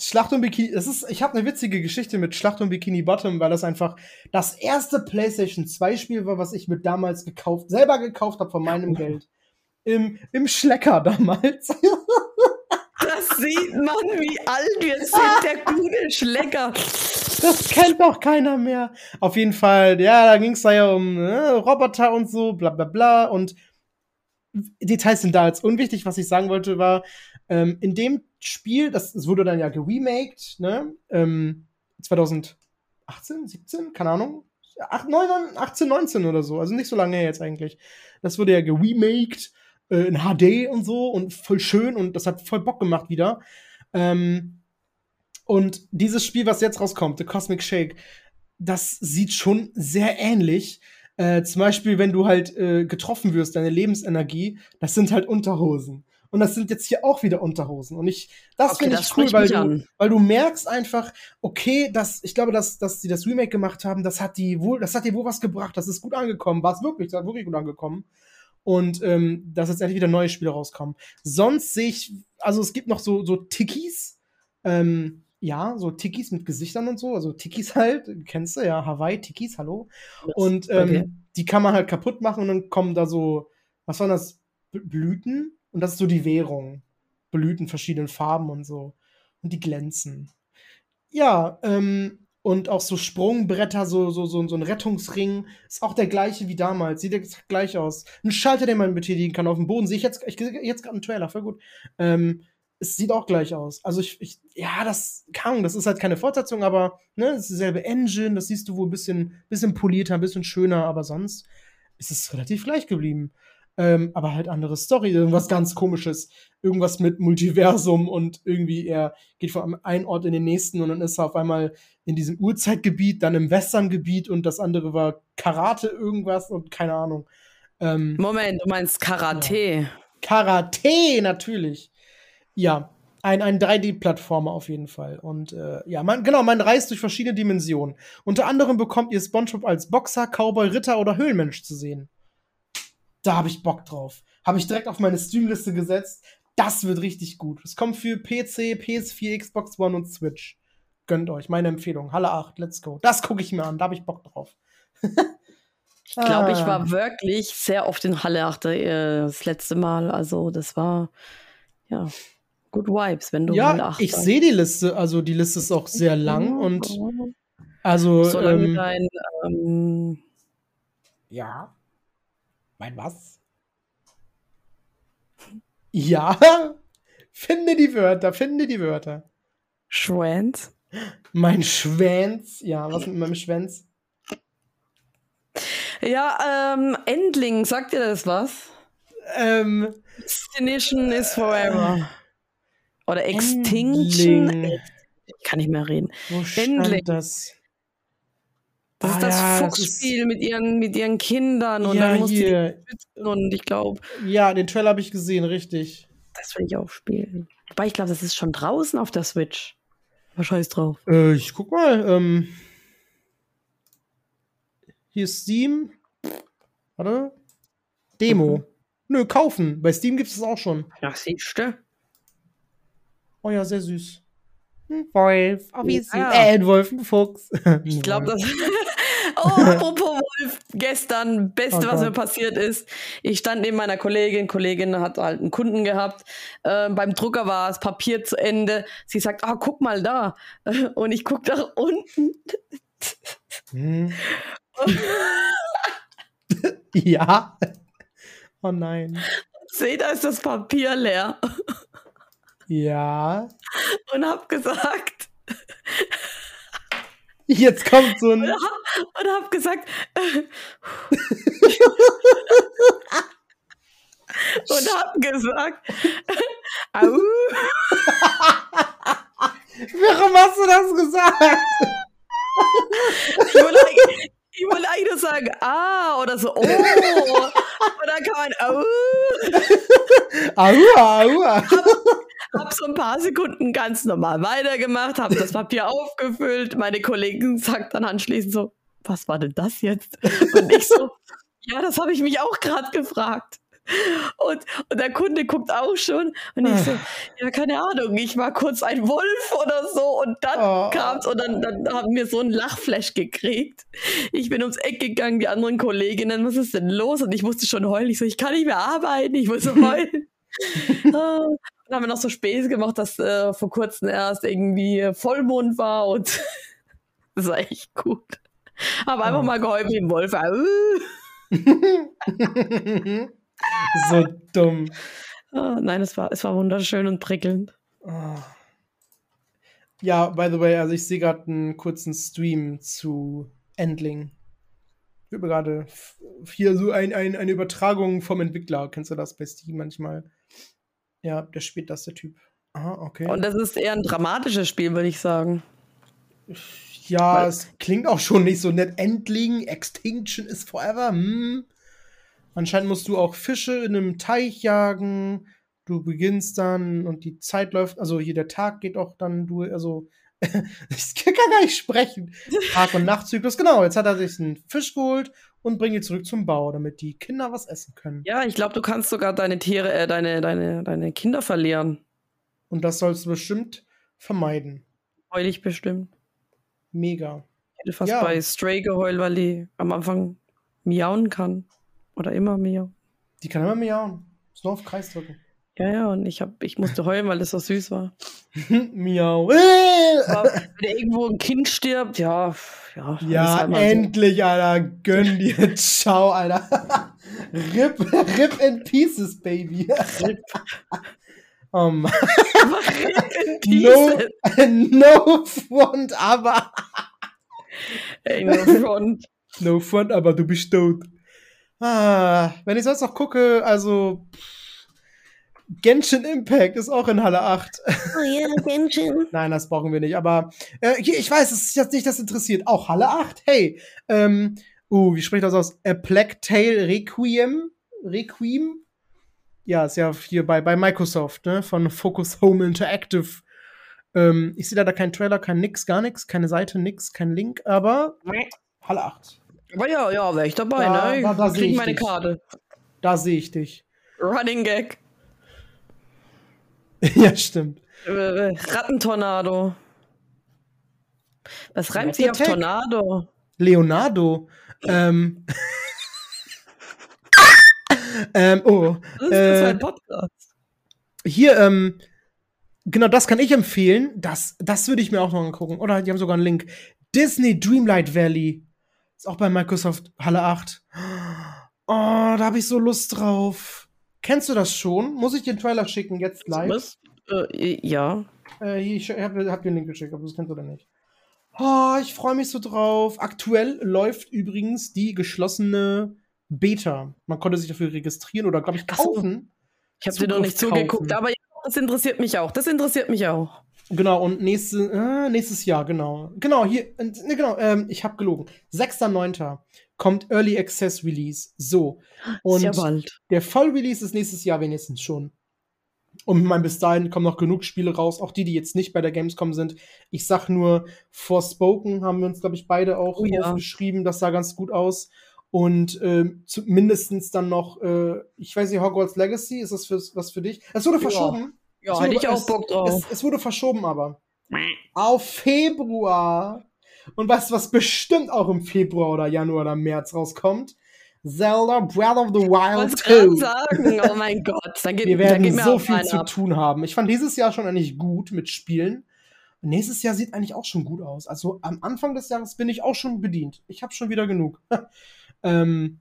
Schlacht um Bikini, das ist, ich habe eine witzige Geschichte mit Schlacht um Bikini Bottom, weil das einfach das erste PlayStation 2 Spiel war, was ich mir damals gekauft, selber gekauft habe von meinem Geld. Im, im Schlecker damals. Das sieht man, wie alt wir sind, der gute Schlecker. Das kennt doch keiner mehr. Auf jeden Fall, ja, da ging es da ja um ne, Roboter und so, bla bla bla. Und Details sind da jetzt unwichtig. Was ich sagen wollte, war, ähm, in dem Spiel, das, das wurde dann ja geremaked, ne? Ähm, 2018, 17, keine Ahnung. 8, 9, 18, 19 oder so. Also nicht so lange jetzt eigentlich. Das wurde ja geremaked äh, in HD und so und voll schön und das hat voll Bock gemacht wieder. Ähm, und dieses Spiel, was jetzt rauskommt, The Cosmic Shake, das sieht schon sehr ähnlich. Äh, zum Beispiel, wenn du halt äh, getroffen wirst, deine Lebensenergie, das sind halt Unterhosen. Und das sind jetzt hier auch wieder Unterhosen. Und ich, das Okay, finde ich cool, weil du, an. weil du merkst einfach, okay, das, ich glaube, dass, dass die das Remake gemacht haben, das hat die wohl, das hat dir wohl was gebracht, das ist gut angekommen, war es wirklich, das hat wirklich gut angekommen. Und ähm, dass jetzt endlich wieder neue Spiele rauskommen. Sonst sehe ich, also es gibt noch so, so Tikis, ähm, ja, so Tikis mit Gesichtern und so, also Tikis halt, kennst du ja, Hawaii, Tikis, hallo. Und ähm, Okay. die kann man halt kaputt machen und dann kommen da so, was waren das? Blüten? Und das ist so die Währung. Blüten verschiedenen Farben und so. Und die glänzen. Ja, ähm, und auch so Sprungbretter, so, so, so, so ein Rettungsring, ist auch der gleiche wie damals. Sieht exakt gleich aus. Ein Schalter, den man betätigen kann auf dem Boden. Sehe ich jetzt, ich jetzt gerade einen Trailer, voll gut. Ähm, es sieht auch gleich aus. Also ich, ich ja, das kann, das ist halt keine Fortsetzung, aber ne, es ist dieselbe Engine, das siehst du wohl ein bisschen, bisschen polierter, ein bisschen schöner, aber sonst ist es relativ gleich geblieben. Ähm, aber halt andere Story, irgendwas ganz komisches, irgendwas mit Multiversum und irgendwie er geht von einem Ort in den nächsten und dann ist er auf einmal in diesem Urzeitgebiet, dann im Westerngebiet und das andere war Karate irgendwas und keine Ahnung. Ähm, Moment, du meinst Karate. Karate, natürlich. Ja, ein, ein 3D-Plattformer auf jeden Fall. Und äh, ja, man, genau, man reist durch verschiedene Dimensionen. Unter anderem bekommt ihr SpongeBob als Boxer, Cowboy, Ritter oder Höhlenmensch zu sehen. Da habe ich Bock drauf. Habe ich direkt auf meine Streamliste gesetzt. Das wird richtig gut. Es kommt für PC, PS4, Xbox One und Switch. Gönnt euch, meine Empfehlung. Halle 8, let's go. Das gucke ich mir an, da habe ich Bock drauf. Ich glaube, ich Ah. war wirklich sehr oft in Halle 8 äh, das letzte Mal. Also, das war, ja, good vibes, wenn du Halle Ja, 8 ich sehe die Liste. Also die Liste ist auch sehr lang und also Solange ähm, dein, ähm, Ja. Mein was? Ja. Finde die Wörter, finde die Wörter. Schwanz. Mein Schwänz. Ja, was mit meinem Schwänz? Ja, ähm, Endling, sagt dir das was? Ähm, Destination is forever. Oder Extinction. Endling. Ich kann nicht mehr reden. Wo stand Endling. das? Das Ah, ist das ja, das Fuchsspiel mit ihren, mit ihren Kindern und Ja, dann musst du die hier. schützen und ich glaube, Ja, den Trailer habe ich gesehen, richtig. das will ich auch spielen. Wobei ich glaube, das ist schon draußen auf der Switch. Aber scheiß drauf. Äh, ich guck mal. Ähm, hier ist Steam. Warte. Demo. Mhm. Nö, kaufen. Bei Steam gibt es auch schon. Ja, siehst du? Oh ja, sehr süß. Ein Wolf. Oh, wie Ja. süß. Äh, ein Wolf, ein Fuchs. Ich glaube, das. oh, apropos Wolf, gestern, Beste, Oh was mir passiert ist. Ich stand neben meiner Kollegin. Kollegin hat halt einen Kunden gehabt. Äh, beim Drucker war das Papier zu Ende. Sie sagt, ah, guck mal da. Und ich guck nach unten. Hm. ja. Oh nein. Sehe, da ist das Papier leer. Ja. Und hab gesagt, Jetzt kommt so ein. und hab gesagt, und hab gesagt, au. Warum hast du das gesagt? Ich wollte, eigentlich- ich wollte eigentlich nur sagen, ah, oder so, oh. Und dann kann man, au. Aua, aua. Hab so ein paar Sekunden ganz normal weitergemacht, habe das Papier aufgefüllt. Meine Kollegin sagt dann anschließend so, was war denn das jetzt? Und ich so, ja, das habe ich mich auch gerade gefragt. Und, und der Kunde guckt auch schon und ich so, ja, keine Ahnung, ich war kurz ein Wolf oder so und dann oh. kam's und dann, dann haben wir so einen Lachflash gekriegt. Ich bin ums Eck gegangen, die anderen Kolleginnen, was ist denn los? Und ich musste schon heulen. Ich so, ich kann nicht mehr arbeiten, ich muss heulen. ah, dann haben wir noch so Späße gemacht, dass äh, vor kurzem erst irgendwie Vollmond war und das war echt gut. Aber einfach mal geheult wie ein Wolf. so dumm. Oh, nein, es war, es war wunderschön und prickelnd. Oh. Ja, by the way, also ich sehe gerade einen kurzen Stream zu Endling. Ich habe gerade hier so ein, ein, eine Übertragung vom Entwickler. Kennst du das bei Steam manchmal? Ja, der spielt das, der Typ. Aha, okay. Und das ist eher ein dramatisches Spiel, würde ich sagen. Ja, Weil es klingt auch schon nicht so nett. Endling, Extinction is forever. Hm. Anscheinend musst du auch Fische in einem Teich jagen. Du beginnst dann und die Zeit läuft, also hier der Tag geht auch dann durch, also ich kann gar nicht sprechen. Tag- und Nachtzyklus, genau. Jetzt hat er sich einen Fisch geholt und bringt ihn zurück zum Bau, damit die Kinder was essen können. Ja, ich glaube, du kannst sogar deine Tiere, äh, deine, deine, deine Kinder verlieren. Und das sollst du bestimmt vermeiden. Heul ich bestimmt. Mega. Ich hätte fast ja. bei Stray geheult, weil die am Anfang miauen kann. Oder immer miauen. Die kann immer miauen. Ist nur auf Kreis drücken. Ja, ja, und ich, hab, ich musste heulen, weil es so süß war. Miau. Aber wenn irgendwo ein Kind stirbt, ja, ja. Ja, halt endlich, so. Alter. Gönn dir. Ciao, Alter. rip, rip in pieces, baby. Rip. Oh Mann. rip in pieces. No, no front, aber. Ey, no front. No front, aber du bist tot. Ah, wenn ich sonst noch gucke, also. Genshin Impact ist auch in Halle 8. Oh ja, Genshin. Nein, das brauchen wir nicht. Aber äh, ich weiß, es ist jetzt nicht das interessiert. Auch Halle 8, hey. Ähm, uh, wie spricht das aus? A Plague Tale Requiem? Requiem? Ja, ist ja hier bei, bei Microsoft, ne? Von Focus Home Interactive. Ähm, ich sehe da keinen Trailer, kein nix, gar nichts, keine Seite, nix, kein Link, aber Halle 8. Aber ja, ja, wäre ich dabei, da, ne? Da, da ich krieg meine dich. Karte. Da sehe ich dich. Running Gag. ja, stimmt. Äh, Rattentornado. Was reimt sich auf Tornado? Leonardo. ähm. ähm, oh. Das ist äh, ein Podcast. Hier, ähm, genau, das kann ich empfehlen. Das, das würde ich mir auch noch angucken. Oder die haben sogar einen Link. Disney Dreamlight Valley. Ist auch bei Microsoft Halle 8. Oh, da habe ich so Lust drauf. Kennst du das schon? Muss ich den Trailer schicken, jetzt live? Was? Äh, ja. Äh, ich habe hab dir den Link geschickt, aber das kennst du oder nicht. Oh, ich freue mich so drauf. Aktuell läuft übrigens die geschlossene Beta. Man konnte sich dafür registrieren oder, glaube ich, kaufen. Ich habe dir noch nicht zugeguckt, aber ja, das interessiert mich auch. Das interessiert mich auch. Genau, und nächste, äh, nächstes Jahr, genau. Genau, hier, äh, ne, genau, ähm, ich habe gelogen. 6.9. kommt Early Access Release. So. Und Sehr bald. der Vollrelease ist nächstes Jahr wenigstens schon. Und ich meine, bis dahin kommen noch genug Spiele raus, auch die, die jetzt nicht bei der Gamescom sind. Ich sag nur, Forspoken haben wir uns, glaube ich, beide auch oh, ja. aufgeschrieben. Das sah ganz gut aus. Und äh, mindestens dann noch, äh, ich weiß nicht, Hogwarts Legacy, ist das für, was für dich? Es wurde ja. verschoben. Ja, hätte ich auch Bock drauf. Es, es wurde verschoben, aber. Auf Februar. Und weißt du, was bestimmt auch im Februar oder Januar oder März rauskommt? Zelda Breath of the Wild 2. sagen, oh mein Gott. Dann geht, Wir werden dann so viel zu ab. tun haben. Ich fand dieses Jahr schon eigentlich gut mit Spielen. Nächstes Jahr sieht eigentlich auch schon gut aus. Also am Anfang des Jahres bin ich auch schon bedient. Ich habe schon wieder genug. ähm,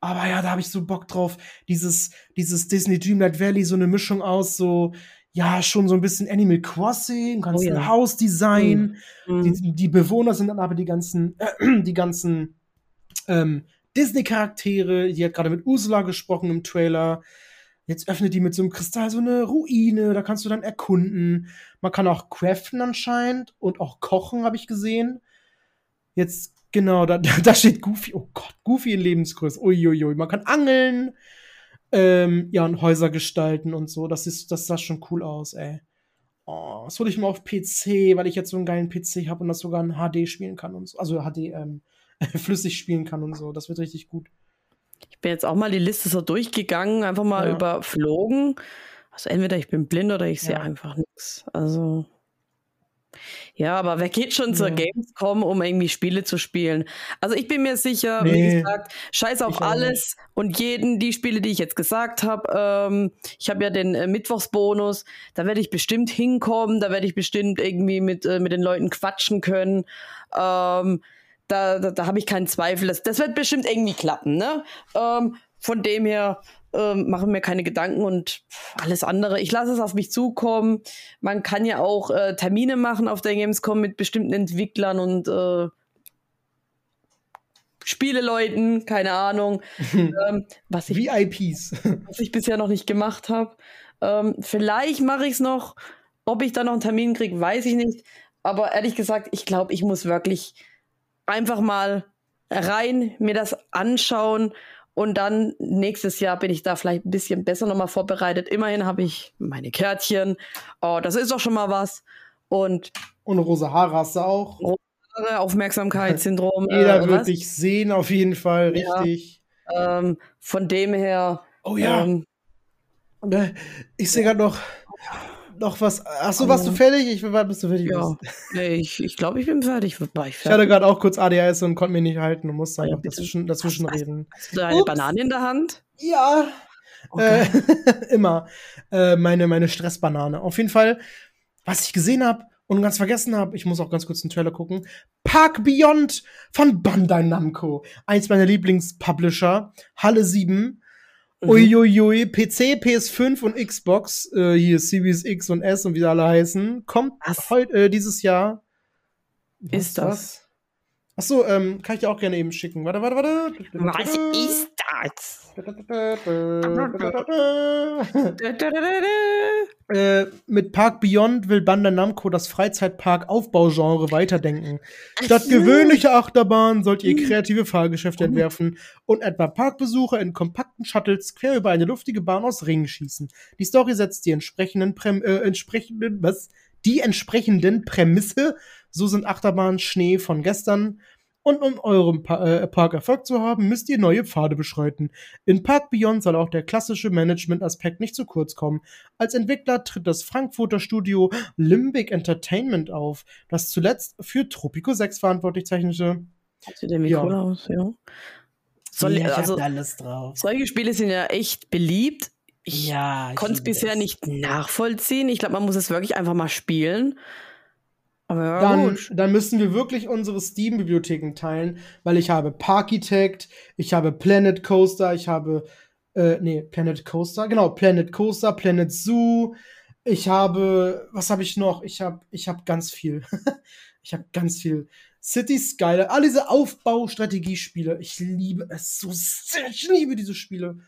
aber ja, da habe ich so Bock drauf. Dieses, dieses Disney Dreamlight Valley, so eine Mischung aus so ja, schon so ein bisschen Animal Crossing, kannst oh, ja. Hausdesign. Mhm. Die, die, Bewohner sind dann aber die ganzen, äh, die ganzen ähm, Disney-Charaktere. Die hat gerade mit Ursula gesprochen im Trailer. Jetzt öffnet die mit so einem Kristall so eine Ruine, da kannst du dann erkunden. Man kann auch craften anscheinend und auch kochen, habe ich gesehen. Jetzt, genau, da, da steht Goofy. Oh Gott, Goofy in Lebensgröße. Uiuiui. Man kann angeln ähm, ja, und Häuser gestalten und so. Das, ist, das sah schon cool aus, ey. oh, das hole ich mir auf PC, weil ich jetzt so einen geilen PC habe und das sogar in HD spielen kann und so. Also HD ähm, flüssig spielen kann und so. Das wird richtig gut. Ich bin jetzt auch mal die Liste so durchgegangen, einfach mal Ja. überflogen. Also entweder ich bin blind oder ich sehe Ja. einfach nichts. Also ja, aber wer geht schon zur Ja. Gamescom, um irgendwie Spiele zu spielen? Also ich bin mir sicher, wie Nee. gesagt, scheiß auf alles und jeden, die Spiele, die ich jetzt gesagt habe. Ähm, ich habe ja den äh, Mittwochsbonus, da werde ich bestimmt hinkommen, da werde ich bestimmt irgendwie mit, äh, mit den Leuten quatschen können. Ähm, da da, da habe ich keinen Zweifel. Das, das wird bestimmt irgendwie klappen, ne? Ähm, von dem her ähm, machen mir keine Gedanken und alles andere. Ich lasse es auf mich zukommen. Man kann ja auch äh, Termine machen auf der Gamescom mit bestimmten Entwicklern und äh, Spieleleuten, keine Ahnung. ähm, was, ich, VIPs. was ich bisher noch nicht gemacht habe. Ähm, vielleicht mache ich es noch. Ob ich da noch einen Termin kriege, weiß ich nicht. Aber ehrlich gesagt, ich glaube, ich muss wirklich einfach mal rein, mir das anschauen und dann nächstes Jahr bin ich da vielleicht ein bisschen besser nochmal vorbereitet. Immerhin habe ich meine Kärtchen. Oh, das ist doch schon mal was. Und Und rosa Haare hast du auch. Aufmerksamkeitssyndrom. Jeder äh, wird was? dich sehen, auf jeden Fall, Ja. richtig. ähm, von dem her. Oh ja, Ähm, äh, ich sehe gerade noch, noch was. Achso, warst du fertig? Ich war, bist du fertig? ja, nee, ich, ich glaube, ich bin fertig. War ich Ich hatte fertig? gerade auch kurz ADHS und konnte mich nicht halten und musste einfach dazwischen, dazwischen was? reden. Hast du eine Ups. Banane in der Hand? Ja, Okay. äh, immer. Äh, meine, meine Stressbanane. Auf jeden Fall, was ich gesehen habe und ganz vergessen habe, ich muss auch ganz kurz den Trailer gucken. Park Beyond von Bandai Namco. Eins meiner Lieblingspublisher. Halle 7. Mhm. Uiuiui, PC, PS5 und Xbox, äh, hier Series X und S und wie sie alle heißen, kommt Was? heute äh, dieses Jahr. Ist das? Achso, ähm, kann ich dir auch gerne eben schicken. Warte, warte, warte. Was ist Äh, mit Park Beyond will Bandai Namco das Freizeitpark-Aufbaugenre weiterdenken. Statt gewöhnlicher Achterbahnen sollt ihr Hm. kreative Fahrgeschäfte Gut. entwerfen und etwa Parkbesucher in kompakten Shuttles quer über eine luftige Bahn aus Ringen schießen. Die Story setzt die entsprechenden, Präm äh, entsprechenden, was? Die entsprechenden Prämisse. So sind Achterbahnen Schnee von gestern. Und um eurem pa äh, Park Erfolg zu haben, müsst ihr neue Pfade beschreiten. In Park Beyond soll auch der klassische Management-Aspekt nicht zu kurz kommen. Als Entwickler tritt das Frankfurter Studio Limbic Entertainment auf, das zuletzt für Tropico 6 verantwortlich zeichnete. Du den Ja. Nikolaus, ja. Soll, Ja, also, alles drauf. solche Spiele sind ja echt beliebt. Ich Ja, ich konnte es bisher nicht nachvollziehen. Ich glaube, man muss es wirklich einfach mal spielen. Ja, Dann, gut. dann müssen wir wirklich unsere Steam-Bibliotheken teilen, weil ich habe Parkitect, ich habe Planet Coaster, ich habe, äh, nee, Planet Coaster, genau, Planet Coaster, Planet Zoo, ich habe, was habe ich noch? Ich habe, ich habe ganz viel. ich habe ganz viel. City Skyline, all diese Aufbaustrategiespiele. Ich liebe es so sehr. Ich liebe diese Spiele.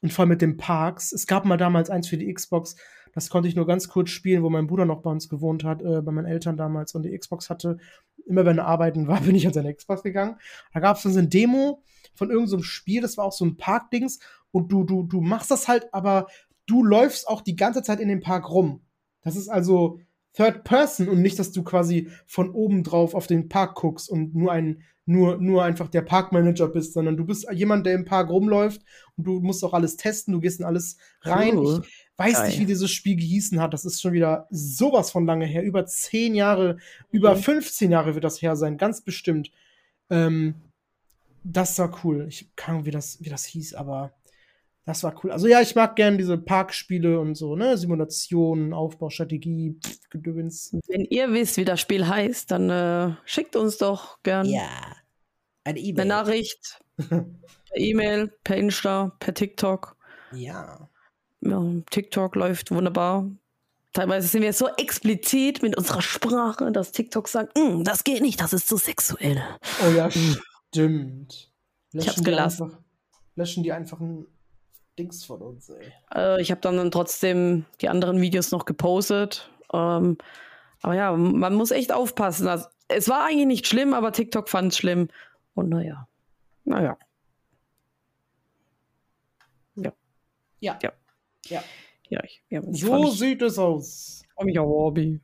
Und vor allem mit den Parks. Es gab mal damals eins für die Xbox. Das konnte ich nur ganz kurz spielen, wo mein Bruder noch bei uns gewohnt hat, äh, bei meinen Eltern damals und die Xbox hatte. Immer wenn er arbeiten war, bin ich an seine Xbox gegangen. Da gab es dann so eine Demo von irgendeinem so Spiel, das war auch so ein Parkdings. Und du, du, du machst das halt, aber du läufst auch die ganze Zeit in dem Park rum. Das ist also Third Person und nicht, dass du quasi von oben drauf auf den Park guckst und nur ein, nur, nur einfach der Parkmanager bist, sondern du bist jemand, der im Park rumläuft und du musst auch alles testen, du gehst in alles rein. Cool. Ich weiß Geil. nicht, wie dieses Spiel gehießen hat. Das ist schon wieder sowas von lange her. Über zehn Jahre, über Mhm. 15 Jahre wird das her sein, ganz bestimmt. Ähm, das war cool. Ich kann Ahnung, wie das, wie das hieß, aber das war cool. Also ja, ich mag gerne diese Parkspiele und so, ne? Simulationen, Aufbaustrategie, pff, Gedöns. Wenn ihr wisst, wie das Spiel heißt, dann äh, schickt uns doch gern Ja. Eine eine E-Mail. Nachricht. per E-Mail, per Insta, per TikTok. Ja. Ja, TikTok läuft wunderbar. Teilweise sind wir so explizit mit unserer Sprache, dass TikTok sagt, "Mm, das geht nicht, das ist zu sexuell. Oh ja, stimmt. Ich hab's die gelassen. Einfach, löschen die einfach ein Dings von uns, ey. Äh, ich habe dann, dann trotzdem die anderen Videos noch gepostet. Ähm, aber ja, man muss echt aufpassen. Also, es war eigentlich nicht schlimm, aber TikTok fand es schlimm. Und naja, naja. Ja. Ja. Ja. Ja, ich, ja, ich So fand ich- sieht es aus. Mich auf Hobby.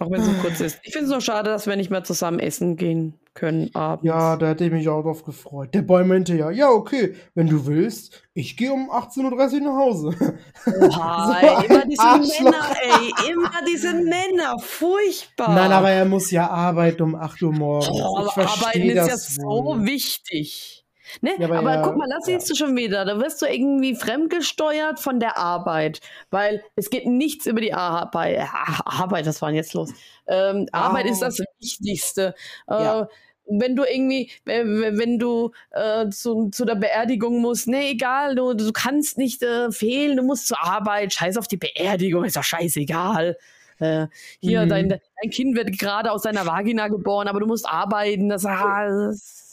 Auch wenn es so kurz ist. Ich finde es nur schade, dass wir nicht mehr zusammen essen gehen können abends. Ja, da hätte ich mich auch drauf gefreut. Der Boy meinte ja, ja, okay, wenn du willst, ich gehe um 18.30 Uhr nach Hause. Oha, So immer diese Arschloch. Männer, ey, immer diese Männer, furchtbar. Nein, aber er muss ja arbeiten um 8 Uhr morgens. Oh, aber Arbeiten ist ja so wohl. wichtig. Ne? Ja, aber aber ja, guck mal, das ja. siehst du schon wieder. Da wirst du irgendwie fremdgesteuert von der Arbeit. Weil es geht nichts über die Arbeit. Ah, Arbeit, was war denn jetzt los? Ähm, Arbeit ist das Wichtigste. Äh. Wenn du irgendwie, wenn, wenn du äh, zu, zu der Beerdigung musst, ne, egal, du, du kannst nicht äh, fehlen, du musst zur Arbeit, scheiß auf die Beerdigung, ist doch scheißegal. Äh, hier, Mhm. dein, dein Kind wird gerade aus deiner Vagina geboren, aber du musst arbeiten. Das, ah, das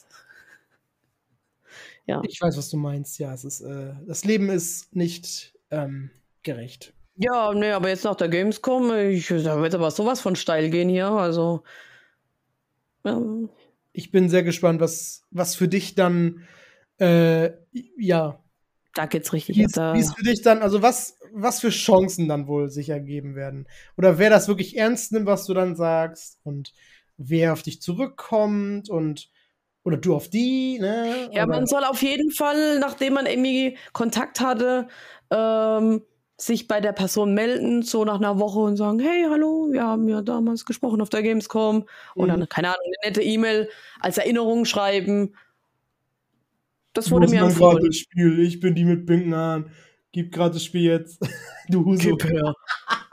ja. Ich weiß, was du meinst. Ja, es ist, äh, das Leben ist nicht ähm, gerecht. Ja, nee, aber jetzt nach der Gamescom, ich, da wird aber sowas von steil gehen hier. Also. Ähm, Ich bin sehr gespannt, was, was für dich dann, äh, ja, da geht's richtig. wie wie es für dich dann, also was, was für Chancen dann wohl sich ergeben werden. Oder wer das wirklich ernst nimmt, was du dann sagst und wer auf dich zurückkommt und oder du auf die, ne? ja, oder, man soll auf jeden Fall, nachdem man irgendwie Kontakt hatte, ähm, sich bei der Person melden, so nach einer Woche und sagen, hey, hallo, wir haben ja damals gesprochen auf der Gamescom. Und dann, Mhm. keine Ahnung, eine nette E-Mail als Erinnerung schreiben. Das wurde mir empfohlen. das Spiel? Ich bin die mit pinken Haaren. Gib gerade das Spiel jetzt. du Huso. Gib her.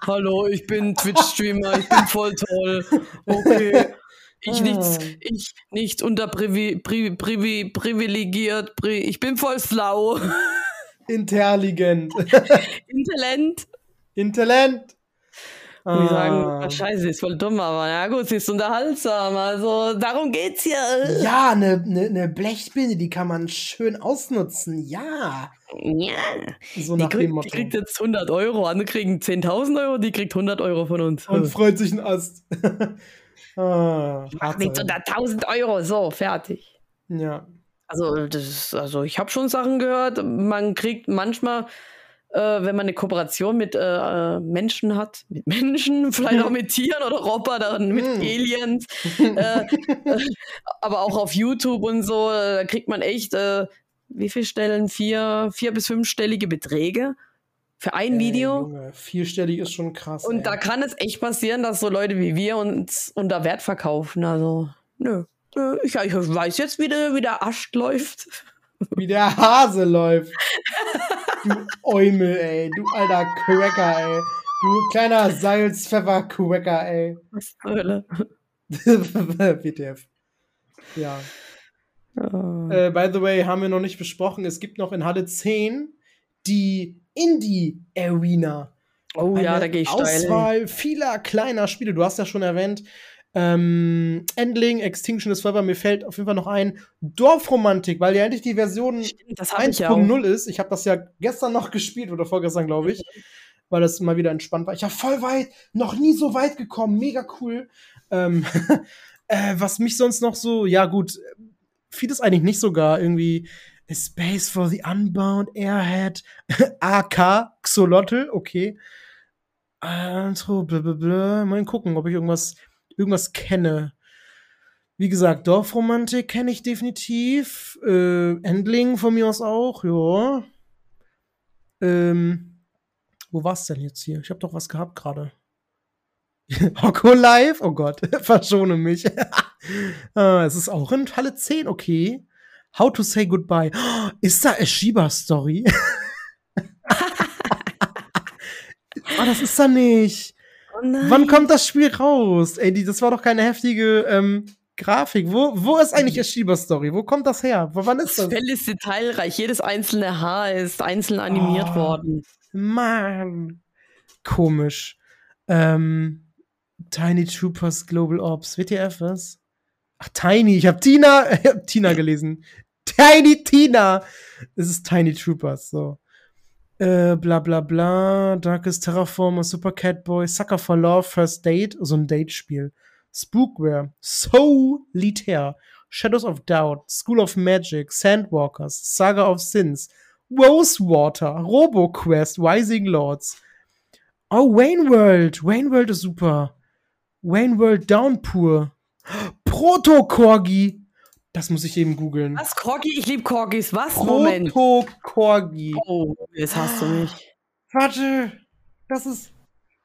Hallo, ich bin Twitch-Streamer, ich bin voll toll. Okay. Ich nichts, Ah. ich nichts unterprivi, pri, privi, privilegiert, pri, ich bin voll schlau. Intelligent. Intelligent. Intelligent. Und die sagen, Ah. ah, scheiße, ist voll dumm, aber na gut, sie ist unterhaltsam. Also darum geht's hier. Ja, eine ne, ne Blechbinde, die kann man schön ausnutzen. Ja. Ja. So Die, nach dem kriegt, die kriegt jetzt 100 Euro, andere kriegen 10.000 Euro, die kriegt 100 Euro von uns. Und freut sich ein Ast. ah, Macht nichts Tatsache. unter 1000 Euro, so, fertig. Ja. Also, das ist, also ich habe schon Sachen gehört. Man kriegt manchmal, äh, wenn man eine Kooperation mit äh, äh, Menschen hat, mit Menschen, vielleicht auch mit Tieren oder Robotern, mit Mm. Aliens, äh, äh, aber auch auf YouTube und so, äh, da kriegt man echt, äh, wie viel Stellen? Vier, vier bis fünfstellige Beträge für ein Ey, Video. Junge, vierstellig ist schon krass. Und ey. da kann es echt passieren, dass so Leute wie wir uns unter Wert verkaufen. Also, nö. Nö, Ich, ich weiß jetzt, wie der, wie der Ascht läuft. Wie der Hase läuft. Du Eumel, ey. Du alter Cracker, ey. Du kleiner Salz-Pfeffer-Cracker, ey. Was Hölle? WTF. Ja. Ja. Äh, by the way, haben wir noch nicht besprochen. Es gibt noch in Halle 10 die Indie Arena. Oh ja, Eine da gehe ich steil. hin. Auswahl vieler kleiner Spiele. Du hast ja schon erwähnt, ähm, Endling, Extinction is Forever. Mir fällt auf jeden Fall noch ein Dorfromantik, weil ja endlich die Version Stimmt, Das habe ich ja auch. 1.0 ist. Ich habe das ja gestern noch gespielt oder vorgestern, glaube ich, weil das mal wieder entspannt war. Ich war voll weit, noch nie so weit gekommen, mega cool. Ähm, äh, was mich sonst noch so, ja gut, vieles eigentlich nicht sogar irgendwie. A Space for the Unbound, Airhead, AK, Xolotl, okay. So, blablabla. Mal gucken, ob ich irgendwas, irgendwas kenne. Wie gesagt, Dorfromantik kenne ich definitiv. Äh, Endling von mir aus auch, ja. Ähm, wo war's denn jetzt hier? Ich habe doch was gehabt gerade. Hocko Live? Oh Gott, verschone mich. ah, es ist auch in Halle 10, okay. How to say goodbye. Oh, ist da a Shiba Story? oh, das ist da nicht. Oh. Wann kommt das Spiel raus? Ey, die, das war doch keine heftige ähm, Grafik. Wo, wo ist eigentlich a Shiba Story? Wo kommt das her? Wo, wann ist Das das? Fell ist detailreich. Jedes einzelne Haar ist einzeln animiert Oh. worden. Mann. Komisch. Ähm, Tiny Troopers Global Ops. WTF, was? Ach, Tiny. Ich habe Tina, ich hab Tina gelesen. Tiny Tina. Es ist Tiny Troopers, so. Äh, bla bla bla. Darkest Terraformer, Super Catboy, Sucker for Love, First Date, so ein Date-Spiel. Spookware, Solitaire, Shadows of Doubt, School of Magic, Sandwalkers, Saga of Sins, Rosewater, RoboQuest, Rising Lords. Oh, Wayne World. Wayne World ist super. Wayne World Downpour. Proto-Corgi. Das muss ich eben googeln. Was, Corgi? Ich liebe Corgis. Was? Moment. Proto-Corgi. Oh, jetzt hast du mich. Warte. Das ist.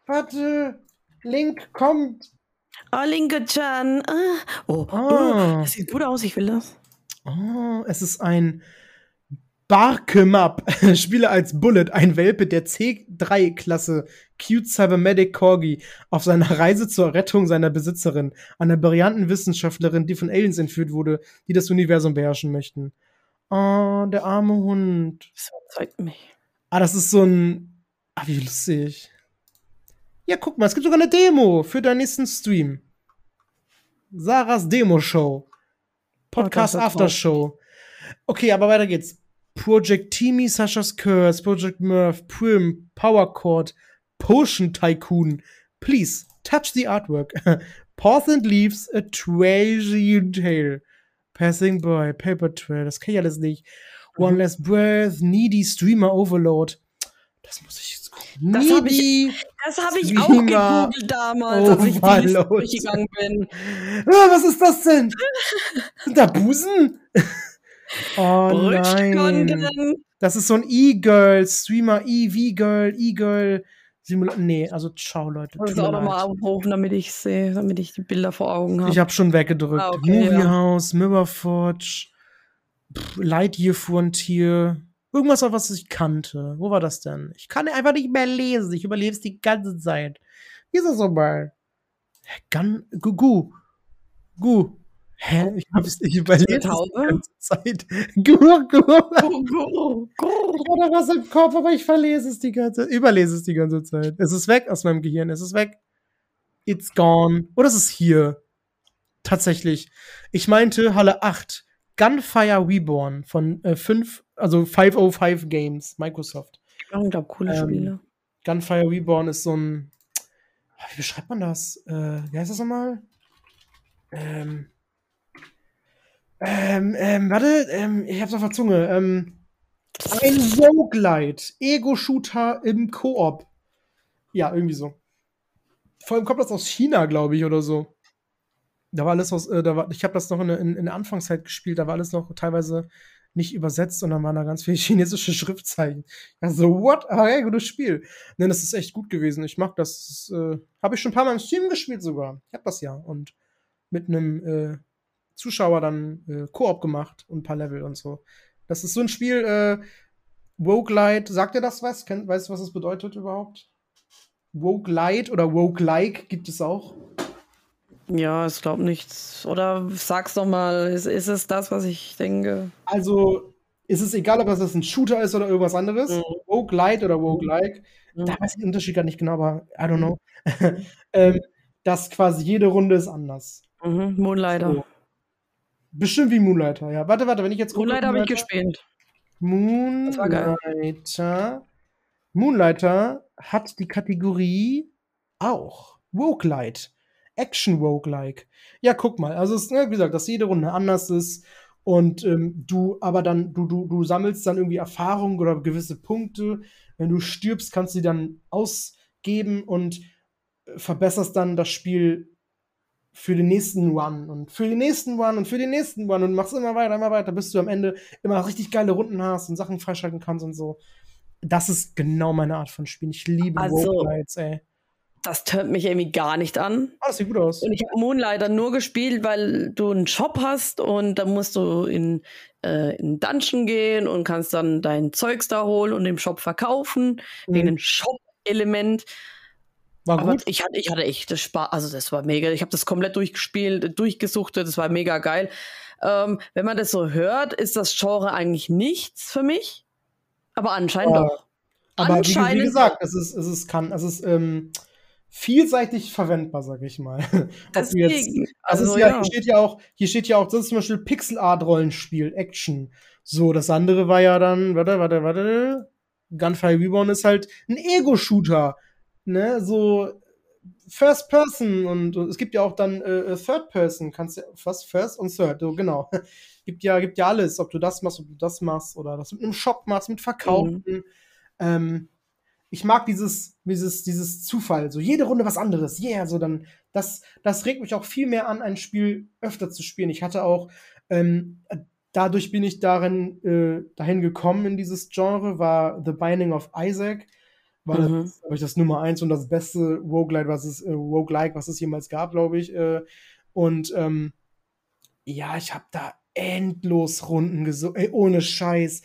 Warte. Link kommt. Oh, Linke-chan. Ah. Oh, Ah. oh, das sieht gut aus. Ich will das. Oh, es ist ein Barkemap. Spiele als Bullet, ein Welpe der C3-Klasse Cute Cybermedic Corgi, auf seiner Reise zur Rettung seiner Besitzerin, einer brillanten Wissenschaftlerin, die von Aliens entführt wurde, die das Universum beherrschen möchten. Oh, der arme Hund. Das überzeugt mich. Ah, das ist so ein. Ah, wie lustig. Ja, guck mal, es gibt sogar eine Demo für deinen nächsten Stream. Sarahs Demo-Show. Podcast Oh, das ist After Show. Okay, aber weiter geht's. Project Timmy, Sasha's Curse, Project Murph, Prim, Power Chord, Potion Tycoon. Please, touch the artwork. Path and Leaves, a Tragian Tale. Passing by, Paper Trail, das kann ich alles nicht. One Mhm. Less Breath, Needy Streamer Overload. Das muss ich jetzt gucken. Das hab ich- Needy. Das habe ich auch gegoogelt damals, als ich die Liste Overload. durchgegangen bin. Ah, was ist das denn? Sind da Busen? Oh nein. Das ist so ein E-Girl, Streamer, E-V-Girl, E-Girl. Nee, also ciao, Leute. Ich muss auch nochmal aufrufen, damit ich sehe, damit ich die Bilder vor Augen habe. Ich habe schon weggedrückt. Ah, okay, Movie ja. House, Mirrorforge, pff, Lightyear Frontier. Irgendwas, was ich kannte. Wo war das denn? Ich kann einfach nicht mehr lesen. Ich überlebe es die ganze Zeit. Wie ist das nochmal? Gun, gu, gu. Gu. Hä? Ich, hab's, ich überlebe es die ganze Zeit. Gu, gu. Gurr, gurr, gurr. Ich hatte was im Kopf, aber ich verlese es die ganze überlese es die ganze Zeit. Es ist weg aus meinem Gehirn. Es ist weg. It's gone. Oder es ist hier. Tatsächlich. Ich meinte Halle 8. Gunfire Reborn von äh, 5, also 505 Games, Microsoft. Ich glaube, coole Ähm, Spiele. Gunfire Reborn ist so ein. Wie beschreibt man das? Äh, wie heißt das nochmal? Ähm. Ähm, ähm, warte, ähm, ich hab's auf der Zunge. Ähm, ein Roguelite. Ego-Shooter im Koop. Ja, irgendwie so. Vor allem kommt das aus China, glaube ich, oder so. Da war alles aus, äh, da war, ich habe das noch in, in, in der Anfangszeit gespielt, da war alles noch teilweise nicht übersetzt und dann waren da ganz viele chinesische Schriftzeichen. Also, what? Aber ja, gutes Spiel. Nein, das ist echt gut gewesen. Ich mag das. das äh, habe ich schon ein paar Mal im Stream gespielt sogar. Ich hab das ja. Und mit einem äh, Zuschauer dann äh, Koop gemacht und ein paar Level und so. Das ist so ein Spiel, äh, Roguelite, sagt ihr das was? Kennt, weißt du, was das bedeutet überhaupt? Roguelite oder Roguelike gibt es auch. Ja, ich glaube nichts. Oder sag's doch mal, ist, ist es das, was ich denke? Also ist es egal, ob das ein Shooter ist oder irgendwas anderes. Mhm. Roguelite oder Roguelike. Mhm. Da weiß ich den Unterschied gar nicht genau, aber I don't know. ähm, dass quasi jede Runde ist anders. Mhm, Moonlighter. So. Bestimmt wie Moonlighter, ja. Warte, warte, wenn ich jetzt gucke, Moonlighter habe ich gespielt. Moonlighter. Moonlighter hat die Kategorie auch. Roguelite. Action Roguelike. Ja, guck mal. Also, es ist, ne, wie gesagt, dass jede Runde anders ist. Und ähm, du aber dann, du, du, du sammelst dann irgendwie Erfahrung oder gewisse Punkte. Wenn du stirbst, kannst du die dann ausgeben und äh, verbesserst dann das Spiel für den nächsten Run und für den nächsten Run und für den nächsten Run und machst immer weiter, immer weiter, bis du am Ende immer richtig geile Runden hast und Sachen freischalten kannst und so. Das ist genau meine Art von Spielen. Ich liebe Also- Roguelites, ey. Das tönt mich irgendwie gar nicht an. Ah, das sieht gut aus. Und ich habe Moonlighter nur gespielt, weil du einen Shop hast und da musst du in, äh, in Dungeon gehen und kannst dann dein Zeugs da holen und im Shop verkaufen. Wegen Mhm. dem Shop-Element. War Aber gut. ich hatte, ich hatte echt das Spaß. Also, das war mega. Ich habe das komplett durchgespielt, durchgesuchtet. Das war mega geil. Ähm, wenn man das so hört, ist das Genre eigentlich nichts für mich. Aber anscheinend Ja. doch. Aber wie, wie anscheinend- gesagt, es ist, es ist, kann, es ist ähm, vielseitig verwendbar, sag ich mal. Jetzt, Also, ist ja, ja. hier steht ja auch, hier steht ja auch, das ist zum Beispiel Pixel Art Rollenspiel, Action. So, das andere war ja dann, warte, warte, warte, Gunfire Reborn ist halt ein Ego-Shooter, ne, so First Person und, und es gibt ja auch dann äh, Third Person, kannst ja, was, First und Third, so genau. gibt ja, gibt ja alles, ob du das machst, ob du das machst oder das mit einem Shop machst, mit Verkaufen. Ähm, ich mag dieses, dieses, dieses Zufall, so jede Runde was anderes, yeah, so dann, das, das regt mich auch viel mehr an, ein Spiel öfter zu spielen. Ich hatte auch, ähm, dadurch bin ich darin, äh, dahin gekommen in dieses Genre, war The Binding of Isaac, war Mhm. das, glaube ich, das Nummer eins und das beste Roguelite, was es, äh, Roguelike, was es jemals gab, glaube ich. Äh, und ähm, ja, ich habe da endlos Runden gesucht, ey, ohne Scheiß.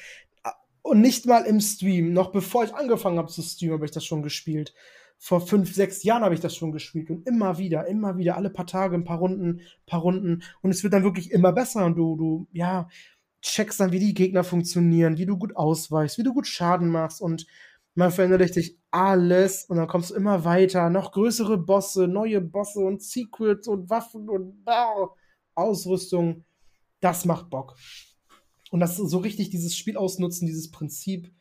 Und nicht mal im Stream, noch bevor ich angefangen habe zu streamen, habe ich das schon gespielt. Vor fünf, sechs Jahren habe ich das schon gespielt und immer wieder, immer wieder, alle paar Tage, ein paar Runden, paar Runden. Und es wird dann wirklich immer besser und du, du, ja, checkst dann, wie die Gegner funktionieren, wie du gut ausweichst, wie du gut Schaden machst und man verinnerlicht sich alles und dann kommst du immer weiter, noch größere Bosse, neue Bosse und Secrets und Waffen und ah, Ausrüstung. Das macht Bock. Und das so richtig dieses Spiel ausnutzen, dieses Prinzip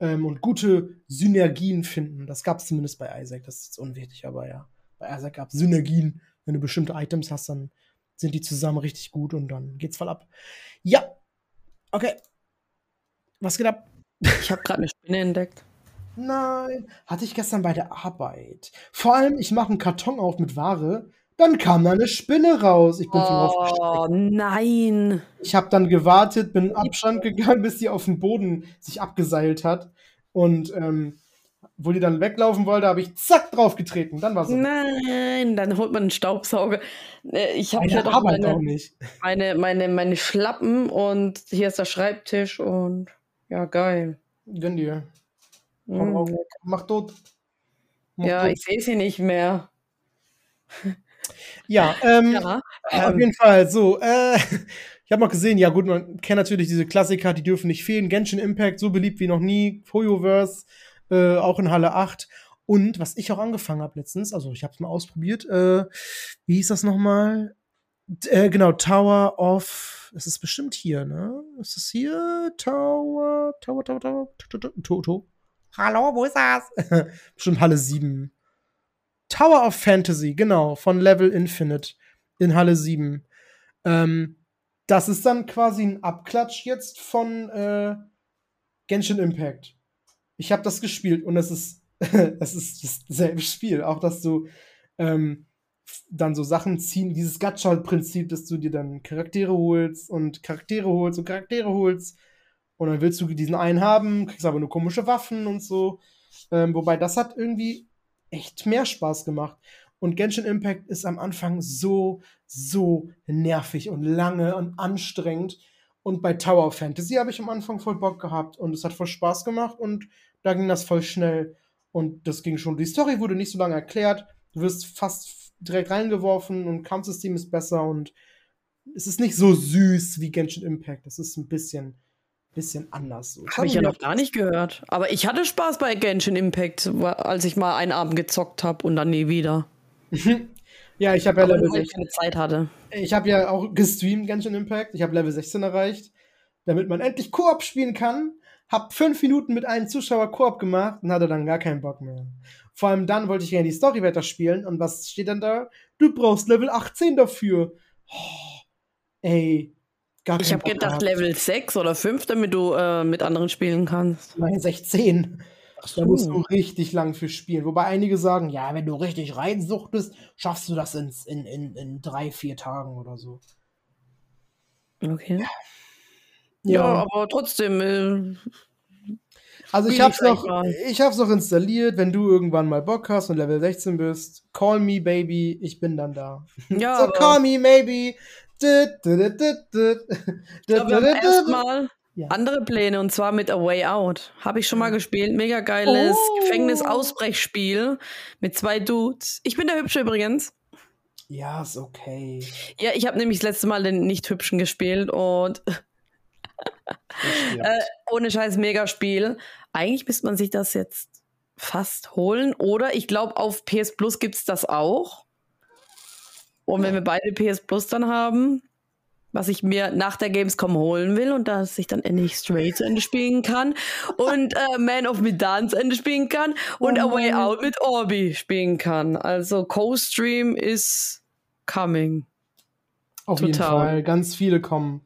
ähm, und gute Synergien finden. Das gab es zumindest bei Isaac. Das ist jetzt unwichtig, aber ja. Bei Isaac gab es Synergien. Wenn du bestimmte Items hast, dann sind die zusammen richtig gut und dann geht's voll ab. Ja. Okay. Was geht ab? Ich habe gerade eine Spinne entdeckt. Nein, hatte ich gestern bei der Arbeit. Vor allem, ich mache einen Karton auf mit Ware, dann kam da eine Spinne raus. Ich bin voll Oh nein. Ich habe dann gewartet, bin in Abstand gegangen, bis sie auf den Boden sich abgeseilt hat. Und ähm, wo die dann weglaufen wollte, habe ich zack draufgetreten. Dann war es Nein, dann holt man einen Staubsauger. Äh, Ich habe hier der doch Arbeit auch meine, nicht. meine, meine, meine Schlappen und hier ist der Schreibtisch und ja, geil. Gönn dir. Mm. drauf. Mach tot. Mach Ja, tot. ich sehe sie nicht mehr. ja, ähm, Ja, Auf ähm, jeden Fall, so, äh, ich habe noch gesehen, ja gut, man kennt natürlich diese Klassiker, die dürfen nicht fehlen. Genshin Impact, so beliebt wie noch nie. Hoyoverse, äh, auch in Halle 8. Und was ich auch angefangen habe letztens, also ich habe es mal ausprobiert, äh, wie hieß das nochmal? Äh, genau, Tower of, es ist bestimmt hier, ne? Ist es hier? Tower, Tower, Tower, Tower, Toto. Hallo, wo ist das? bestimmt Halle 7. Tower of Fantasy, genau, von Level Infinite in Halle 7. Ähm, das ist dann quasi ein Abklatsch jetzt von äh, Genshin Impact. Ich habe das gespielt und es ist, es ist dasselbe Spiel. Auch, dass du ähm, dann so Sachen ziehen, dieses Gacha-Prinzip, dass du dir dann Charaktere holst und Charaktere holst und Charaktere holst. Und dann willst du diesen einen haben, kriegst aber nur komische Waffen und so. Ähm, wobei das hat irgendwie echt mehr Spaß gemacht. Und Genshin Impact ist am Anfang so, so nervig und lange und anstrengend. Und bei Tower Fantasy habe ich am Anfang voll Bock gehabt und es hat voll Spaß gemacht und da ging das voll schnell. Und das ging schon. Die Story wurde nicht so lange erklärt. Du wirst fast direkt reingeworfen und Kampfsystem ist besser und es ist nicht so süß wie Genshin Impact. Es ist ein bisschen, bisschen anders. So. habe ich ja noch gar nicht gehört. Aber ich hatte Spaß bei Genshin Impact, als ich mal einen Abend gezockt habe und dann nie wieder. Ja, ich habe ja Level nur, weil ich 16. keine Zeit hatte. Ich habe ja auch gestreamt Genshin Impact. Ich habe Level 16 erreicht, damit man endlich Koop spielen kann. Hab fünf Minuten mit einem Zuschauer Koop gemacht und hatte dann gar keinen Bock mehr. Vor allem dann wollte ich gerne die Story weiterspielen und was steht dann da? Du brauchst Level 18 dafür. Oh, ey, gar Ich habe gedacht gehabt. Level 6 oder 5, damit du äh, mit anderen spielen kannst. Nein, 16. Ach Da musst du richtig lang für spielen. Wobei einige sagen, ja, wenn du richtig reinsuchtest, schaffst du das in, in, in, in drei, vier Tagen oder so. Okay. Ja, aber trotzdem. Äh, Also ich hab's noch, mal. ich hab's noch installiert. Wenn du irgendwann mal Bock hast und Level 16 bist, call me, baby. Ich bin dann da. ja, so call me, maybe. Erstmal Ja. andere Pläne und zwar mit A Way Out. Habe ich schon mal gespielt. Mega geiles Oh. Gefängnisausbrechspiel mit zwei Dudes. Ich bin der Hübsche übrigens. Ja, ist okay. Ja, ich habe nämlich das letzte Mal den Nicht-Hübschen gespielt und. Äh, ohne Scheiß Megaspiel. Eigentlich müsste man sich das jetzt fast holen. Oder ich glaube, auf PS Plus gibt es das auch. Und wenn wir beide PS Plus dann haben, was ich mir nach der Gamescom holen will und dass ich dann endlich Stray zu Ende spielen kann und äh, Man of Medan zu Ende spielen kann und Oh A Way. Out mit Orbi spielen kann. Also Co-Stream is coming. Auf jeden total. Fall. Ganz viele kommen.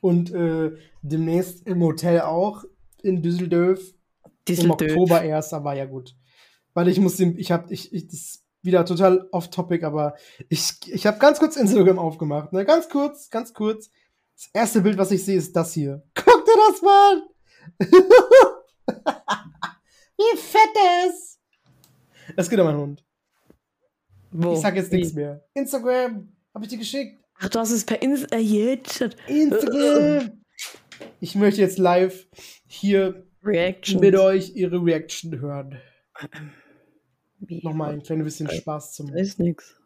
Und äh, demnächst im Hotel auch in Düsseldorf. Im Düsseldorf. Oktober erst, aber ja gut. weil ich muss den, ich habe, ich, ich, das wieder total off-topic, aber ich, ich habe ganz kurz Instagram aufgemacht, ne? Ganz kurz, ganz kurz. Das erste Bild, was ich sehe, ist das hier. Guck dir das mal an! Wie fett der ist! Das geht um meinen Hund. Wo? Ich sag jetzt nichts mehr. Instagram, habe ich dir geschickt. Ach, du hast es per Insta. Äh. Instagram! Ich möchte jetzt live hier Reaction. mit euch ihre Reaction hören. Wie? Nochmal ein kleines bisschen Spaß zum. Da ist nix.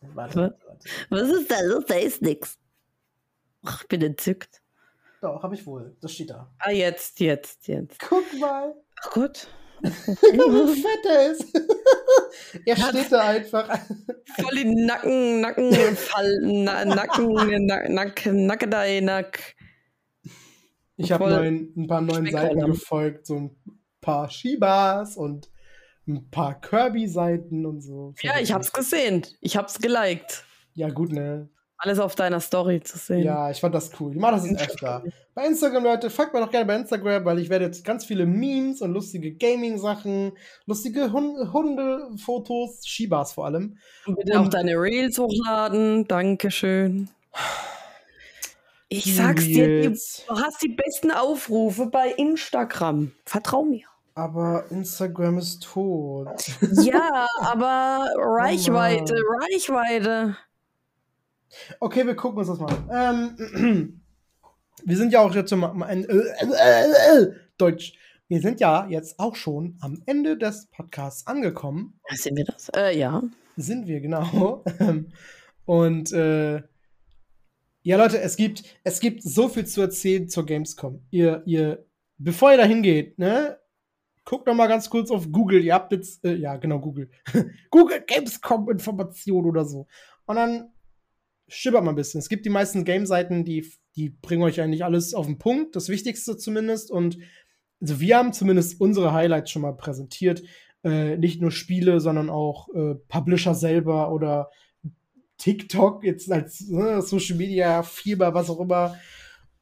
Warte, Was? warte. Was ist da los? Da ist nix. Ach, ich bin entzückt. Doch, habe ich wohl. Das steht da. Ah, jetzt, jetzt, jetzt. Guck mal, Ach Gott. wie fett er ist. er steht da einfach. Voll die Nacken, Nackenfalten, Na, Nacken, Nack, Nack, Nackedei, Nack. Ich habe ein paar neuen Seiten gefolgt, so ein paar Shibas und ein paar Kirby-Seiten und so. Ja, ich hab's gesehen. Ich hab's geliked. Ja, gut, ne? Alles auf deiner Story zu sehen. Ja, ich fand das cool. Ich mache das jetzt öfter. Bei Instagram, Leute, folgt mir doch gerne bei Instagram, weil ich werde jetzt ganz viele Memes und lustige Gaming-Sachen, lustige Hun Hunde-Fotos, Shibas vor allem. Und bitte auch Und- deine Reels hochladen. Dankeschön. Ich sag's dir, du hast die besten Aufrufe bei Instagram. Vertrau mir. Aber Instagram ist tot. Ja, aber Reichweite, Reichweite. Okay, wir gucken uns das mal an. Ähm, wir sind ja auch jetzt am Ende. Äh, äh, äh, Deutsch. Wir sind ja jetzt auch schon am Ende des Podcasts angekommen. Sind wir das? Äh, ja. Sind wir, genau. Und äh, ja, Leute, es gibt, es gibt so viel zu erzählen zur Gamescom. Ihr, ihr, bevor ihr da hingeht, ne, guckt noch mal ganz kurz auf Google. Ihr habt jetzt, äh, ja, genau, Google. Google Gamescom Information oder so. Und dann schippert mal ein bisschen. Es gibt die meisten Game-Seiten, die, die bringen euch eigentlich alles auf den Punkt, das Wichtigste zumindest. Und also wir haben zumindest unsere Highlights schon mal präsentiert. Äh, nicht nur Spiele, sondern auch äh, Publisher selber oder TikTok jetzt als ne, Social Media, Fieber, was auch immer.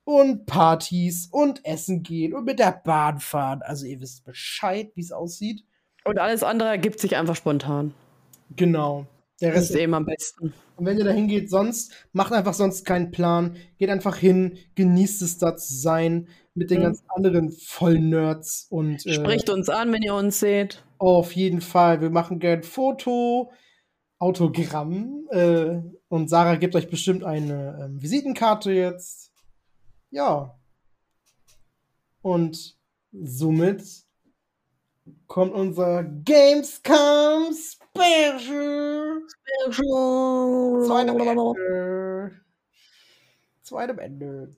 Und Partys und Essen gehen und mit der Bahn fahren. Also ihr wisst Bescheid, wie es aussieht. Und alles andere ergibt sich einfach spontan. Genau. Der Das Rest ist eben am besten. Und wenn ihr da hingeht, sonst, macht einfach sonst keinen Plan. Geht einfach hin, genießt es da zu sein mit den Mhm. ganz anderen Vollnerds und äh, Spricht uns an, wenn ihr uns seht. auf jeden Fall. Wir machen gern Foto, Autogramm äh, und Sarah gibt euch bestimmt eine ähm, Visitenkarte jetzt. Ja. Und somit kommt unser Gamescom Special. Zweite Ende. Zweite Ende.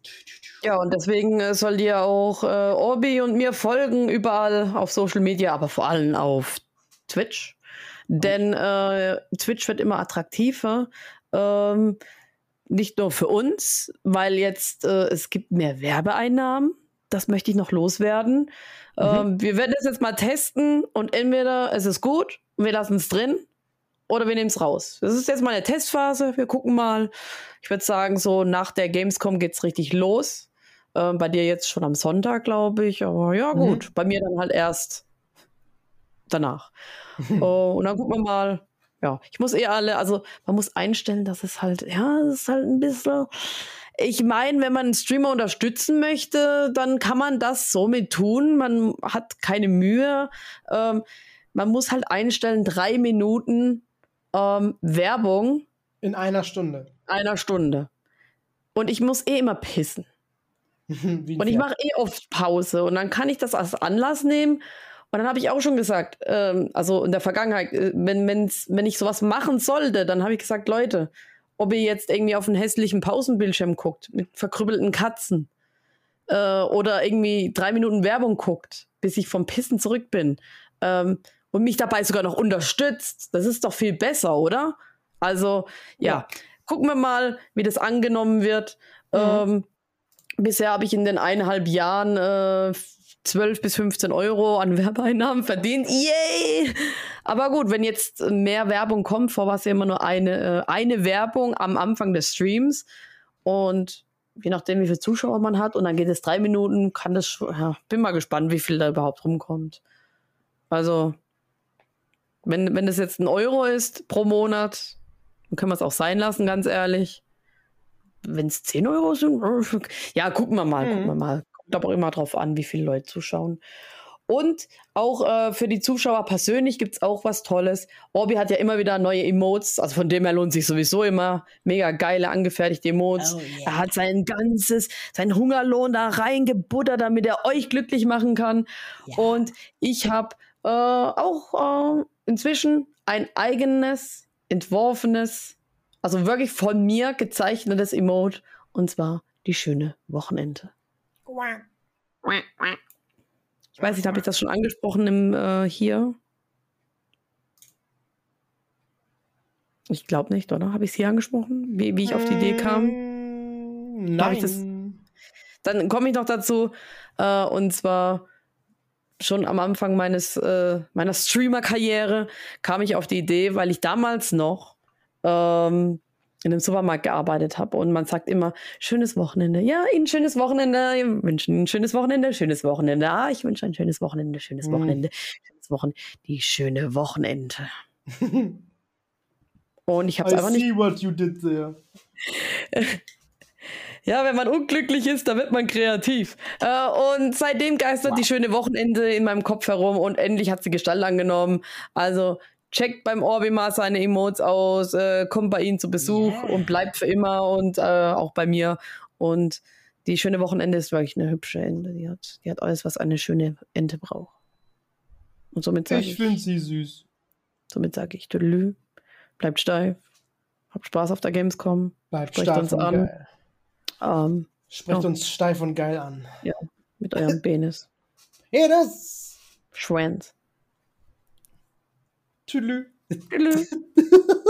Ja, und deswegen äh, sollt ihr auch äh, Orbi und mir folgen, überall auf Social Media, aber vor allem auf Twitch. Denn äh, Twitch wird immer attraktiver. Ähm, nicht nur für uns, weil jetzt äh, es gibt mehr Werbeeinnahmen. Das möchte ich noch loswerden. Ähm, wir werden das jetzt mal testen und entweder es ist gut und wir lassen es drin oder wir nehmen es raus. Das ist jetzt mal eine Testphase. Wir gucken mal. Ich würde sagen, so nach der Gamescom geht's richtig los. Ähm, bei dir jetzt schon am Sonntag, glaube ich. Aber ja, Mhm. gut. Bei mir dann halt erst danach. oh, und dann gucken wir mal. Ja, ich muss eh alle, also man muss einstellen, dass es halt, ja, es ist halt ein bisschen. Ich meine, wenn man einen Streamer unterstützen möchte, dann kann man das somit tun. Man hat keine Mühe. Ähm, man muss halt einstellen, drei Minuten ähm, Werbung In einer Stunde. einer Stunde. Und ich muss eh immer pissen. Und ich mache eh oft Pause. Und dann kann ich das als Anlass nehmen. Und dann habe ich auch schon gesagt, ähm, also in der Vergangenheit, äh, wenn, wenn's, wenn ich sowas machen sollte, dann habe ich gesagt, Leute, ob ihr jetzt irgendwie auf einen hässlichen Pausenbildschirm guckt, mit verkrüppelten Katzen, äh, oder irgendwie drei Minuten Werbung guckt, bis ich vom Pissen zurück bin, ähm, und mich dabei sogar noch unterstützt, das ist doch viel besser, oder? Also, ja, Ja. gucken wir mal, wie das angenommen wird. Mhm. Ähm, bisher habe ich in den eineinhalb Jahren äh, 12 bis 15 Euro an Werbeeinnahmen verdient. Yay! Aber gut, wenn jetzt mehr Werbung kommt, vor was ja immer nur eine, äh, eine Werbung am Anfang des Streams und je nachdem, wie viele Zuschauer man hat, und dann geht es drei Minuten, kann das schon, ja, bin mal gespannt, wie viel da überhaupt rumkommt. Also, Wenn, wenn das jetzt ein Euro ist pro Monat, dann können wir es auch sein lassen, ganz ehrlich. Wenn es 10 Euro sind, ja, gucken wir mal, Mhm. gucken wir mal. Kommt aber auch immer drauf an, wie viele Leute zuschauen. Und auch äh, für die Zuschauer persönlich gibt es auch was Tolles. Orbi hat ja immer wieder neue Emotes, also von dem her lohnt sich sowieso immer. Mega geile, angefertigte Emotes. Oh, yeah. Er hat sein ganzes, seinen Hungerlohn da reingebuttert, damit er euch glücklich machen kann. Ja. Und ich habe äh, auch äh, inzwischen ein eigenes, entworfenes, also wirklich von mir gezeichnetes Emote. Und zwar die schöne Wochenende. Ich weiß nicht, habe ich das schon angesprochen im, äh, hier? Ich glaube nicht, oder? Habe ich es hier angesprochen? Wie, wie ich auf die Idee kam? Mm, das- Nein. Dann komme ich noch dazu. Äh, und zwar schon am Anfang meines, äh, meiner Streamer-Karriere kam ich auf die Idee, weil ich damals noch ähm, in einem Supermarkt gearbeitet habe und man sagt immer, schönes Wochenende. Ja, Ihnen schönes Wochenende. Wir wünschen ein schönes Wochenende, schönes Wochenende. Ah, ich wünsche ein schönes Wochenende, schönes Mhm. Wochenende, schönes Wochenende. Die schöne Wochenende. Und ich habe I es einfach nicht see what you did there. Ja, wenn man unglücklich ist, da wird man kreativ. Äh, und seitdem geistert die schöne Wochenende in meinem Kopf herum und endlich hat sie Gestalt angenommen. Also checkt beim Orbi mal seine Emotes aus, äh, kommt bei ihnen zu Besuch Ja. und bleibt für immer und äh, auch bei mir. Und die schöne Wochenende ist wirklich eine hübsche Ente. Die hat, die hat alles, was eine schöne Ente braucht. Und somit sage Ich ich, finde sie süß. somit sage ich, Tüdelü, bleibt steif, habt Spaß auf der Gamescom. Bleibt Sprecht steif uns und an. geil. Ähm, Sprecht Ja. uns steif und geil an. mit eurem Penis. Das. Schwanz. Tüdelü. Tschüss.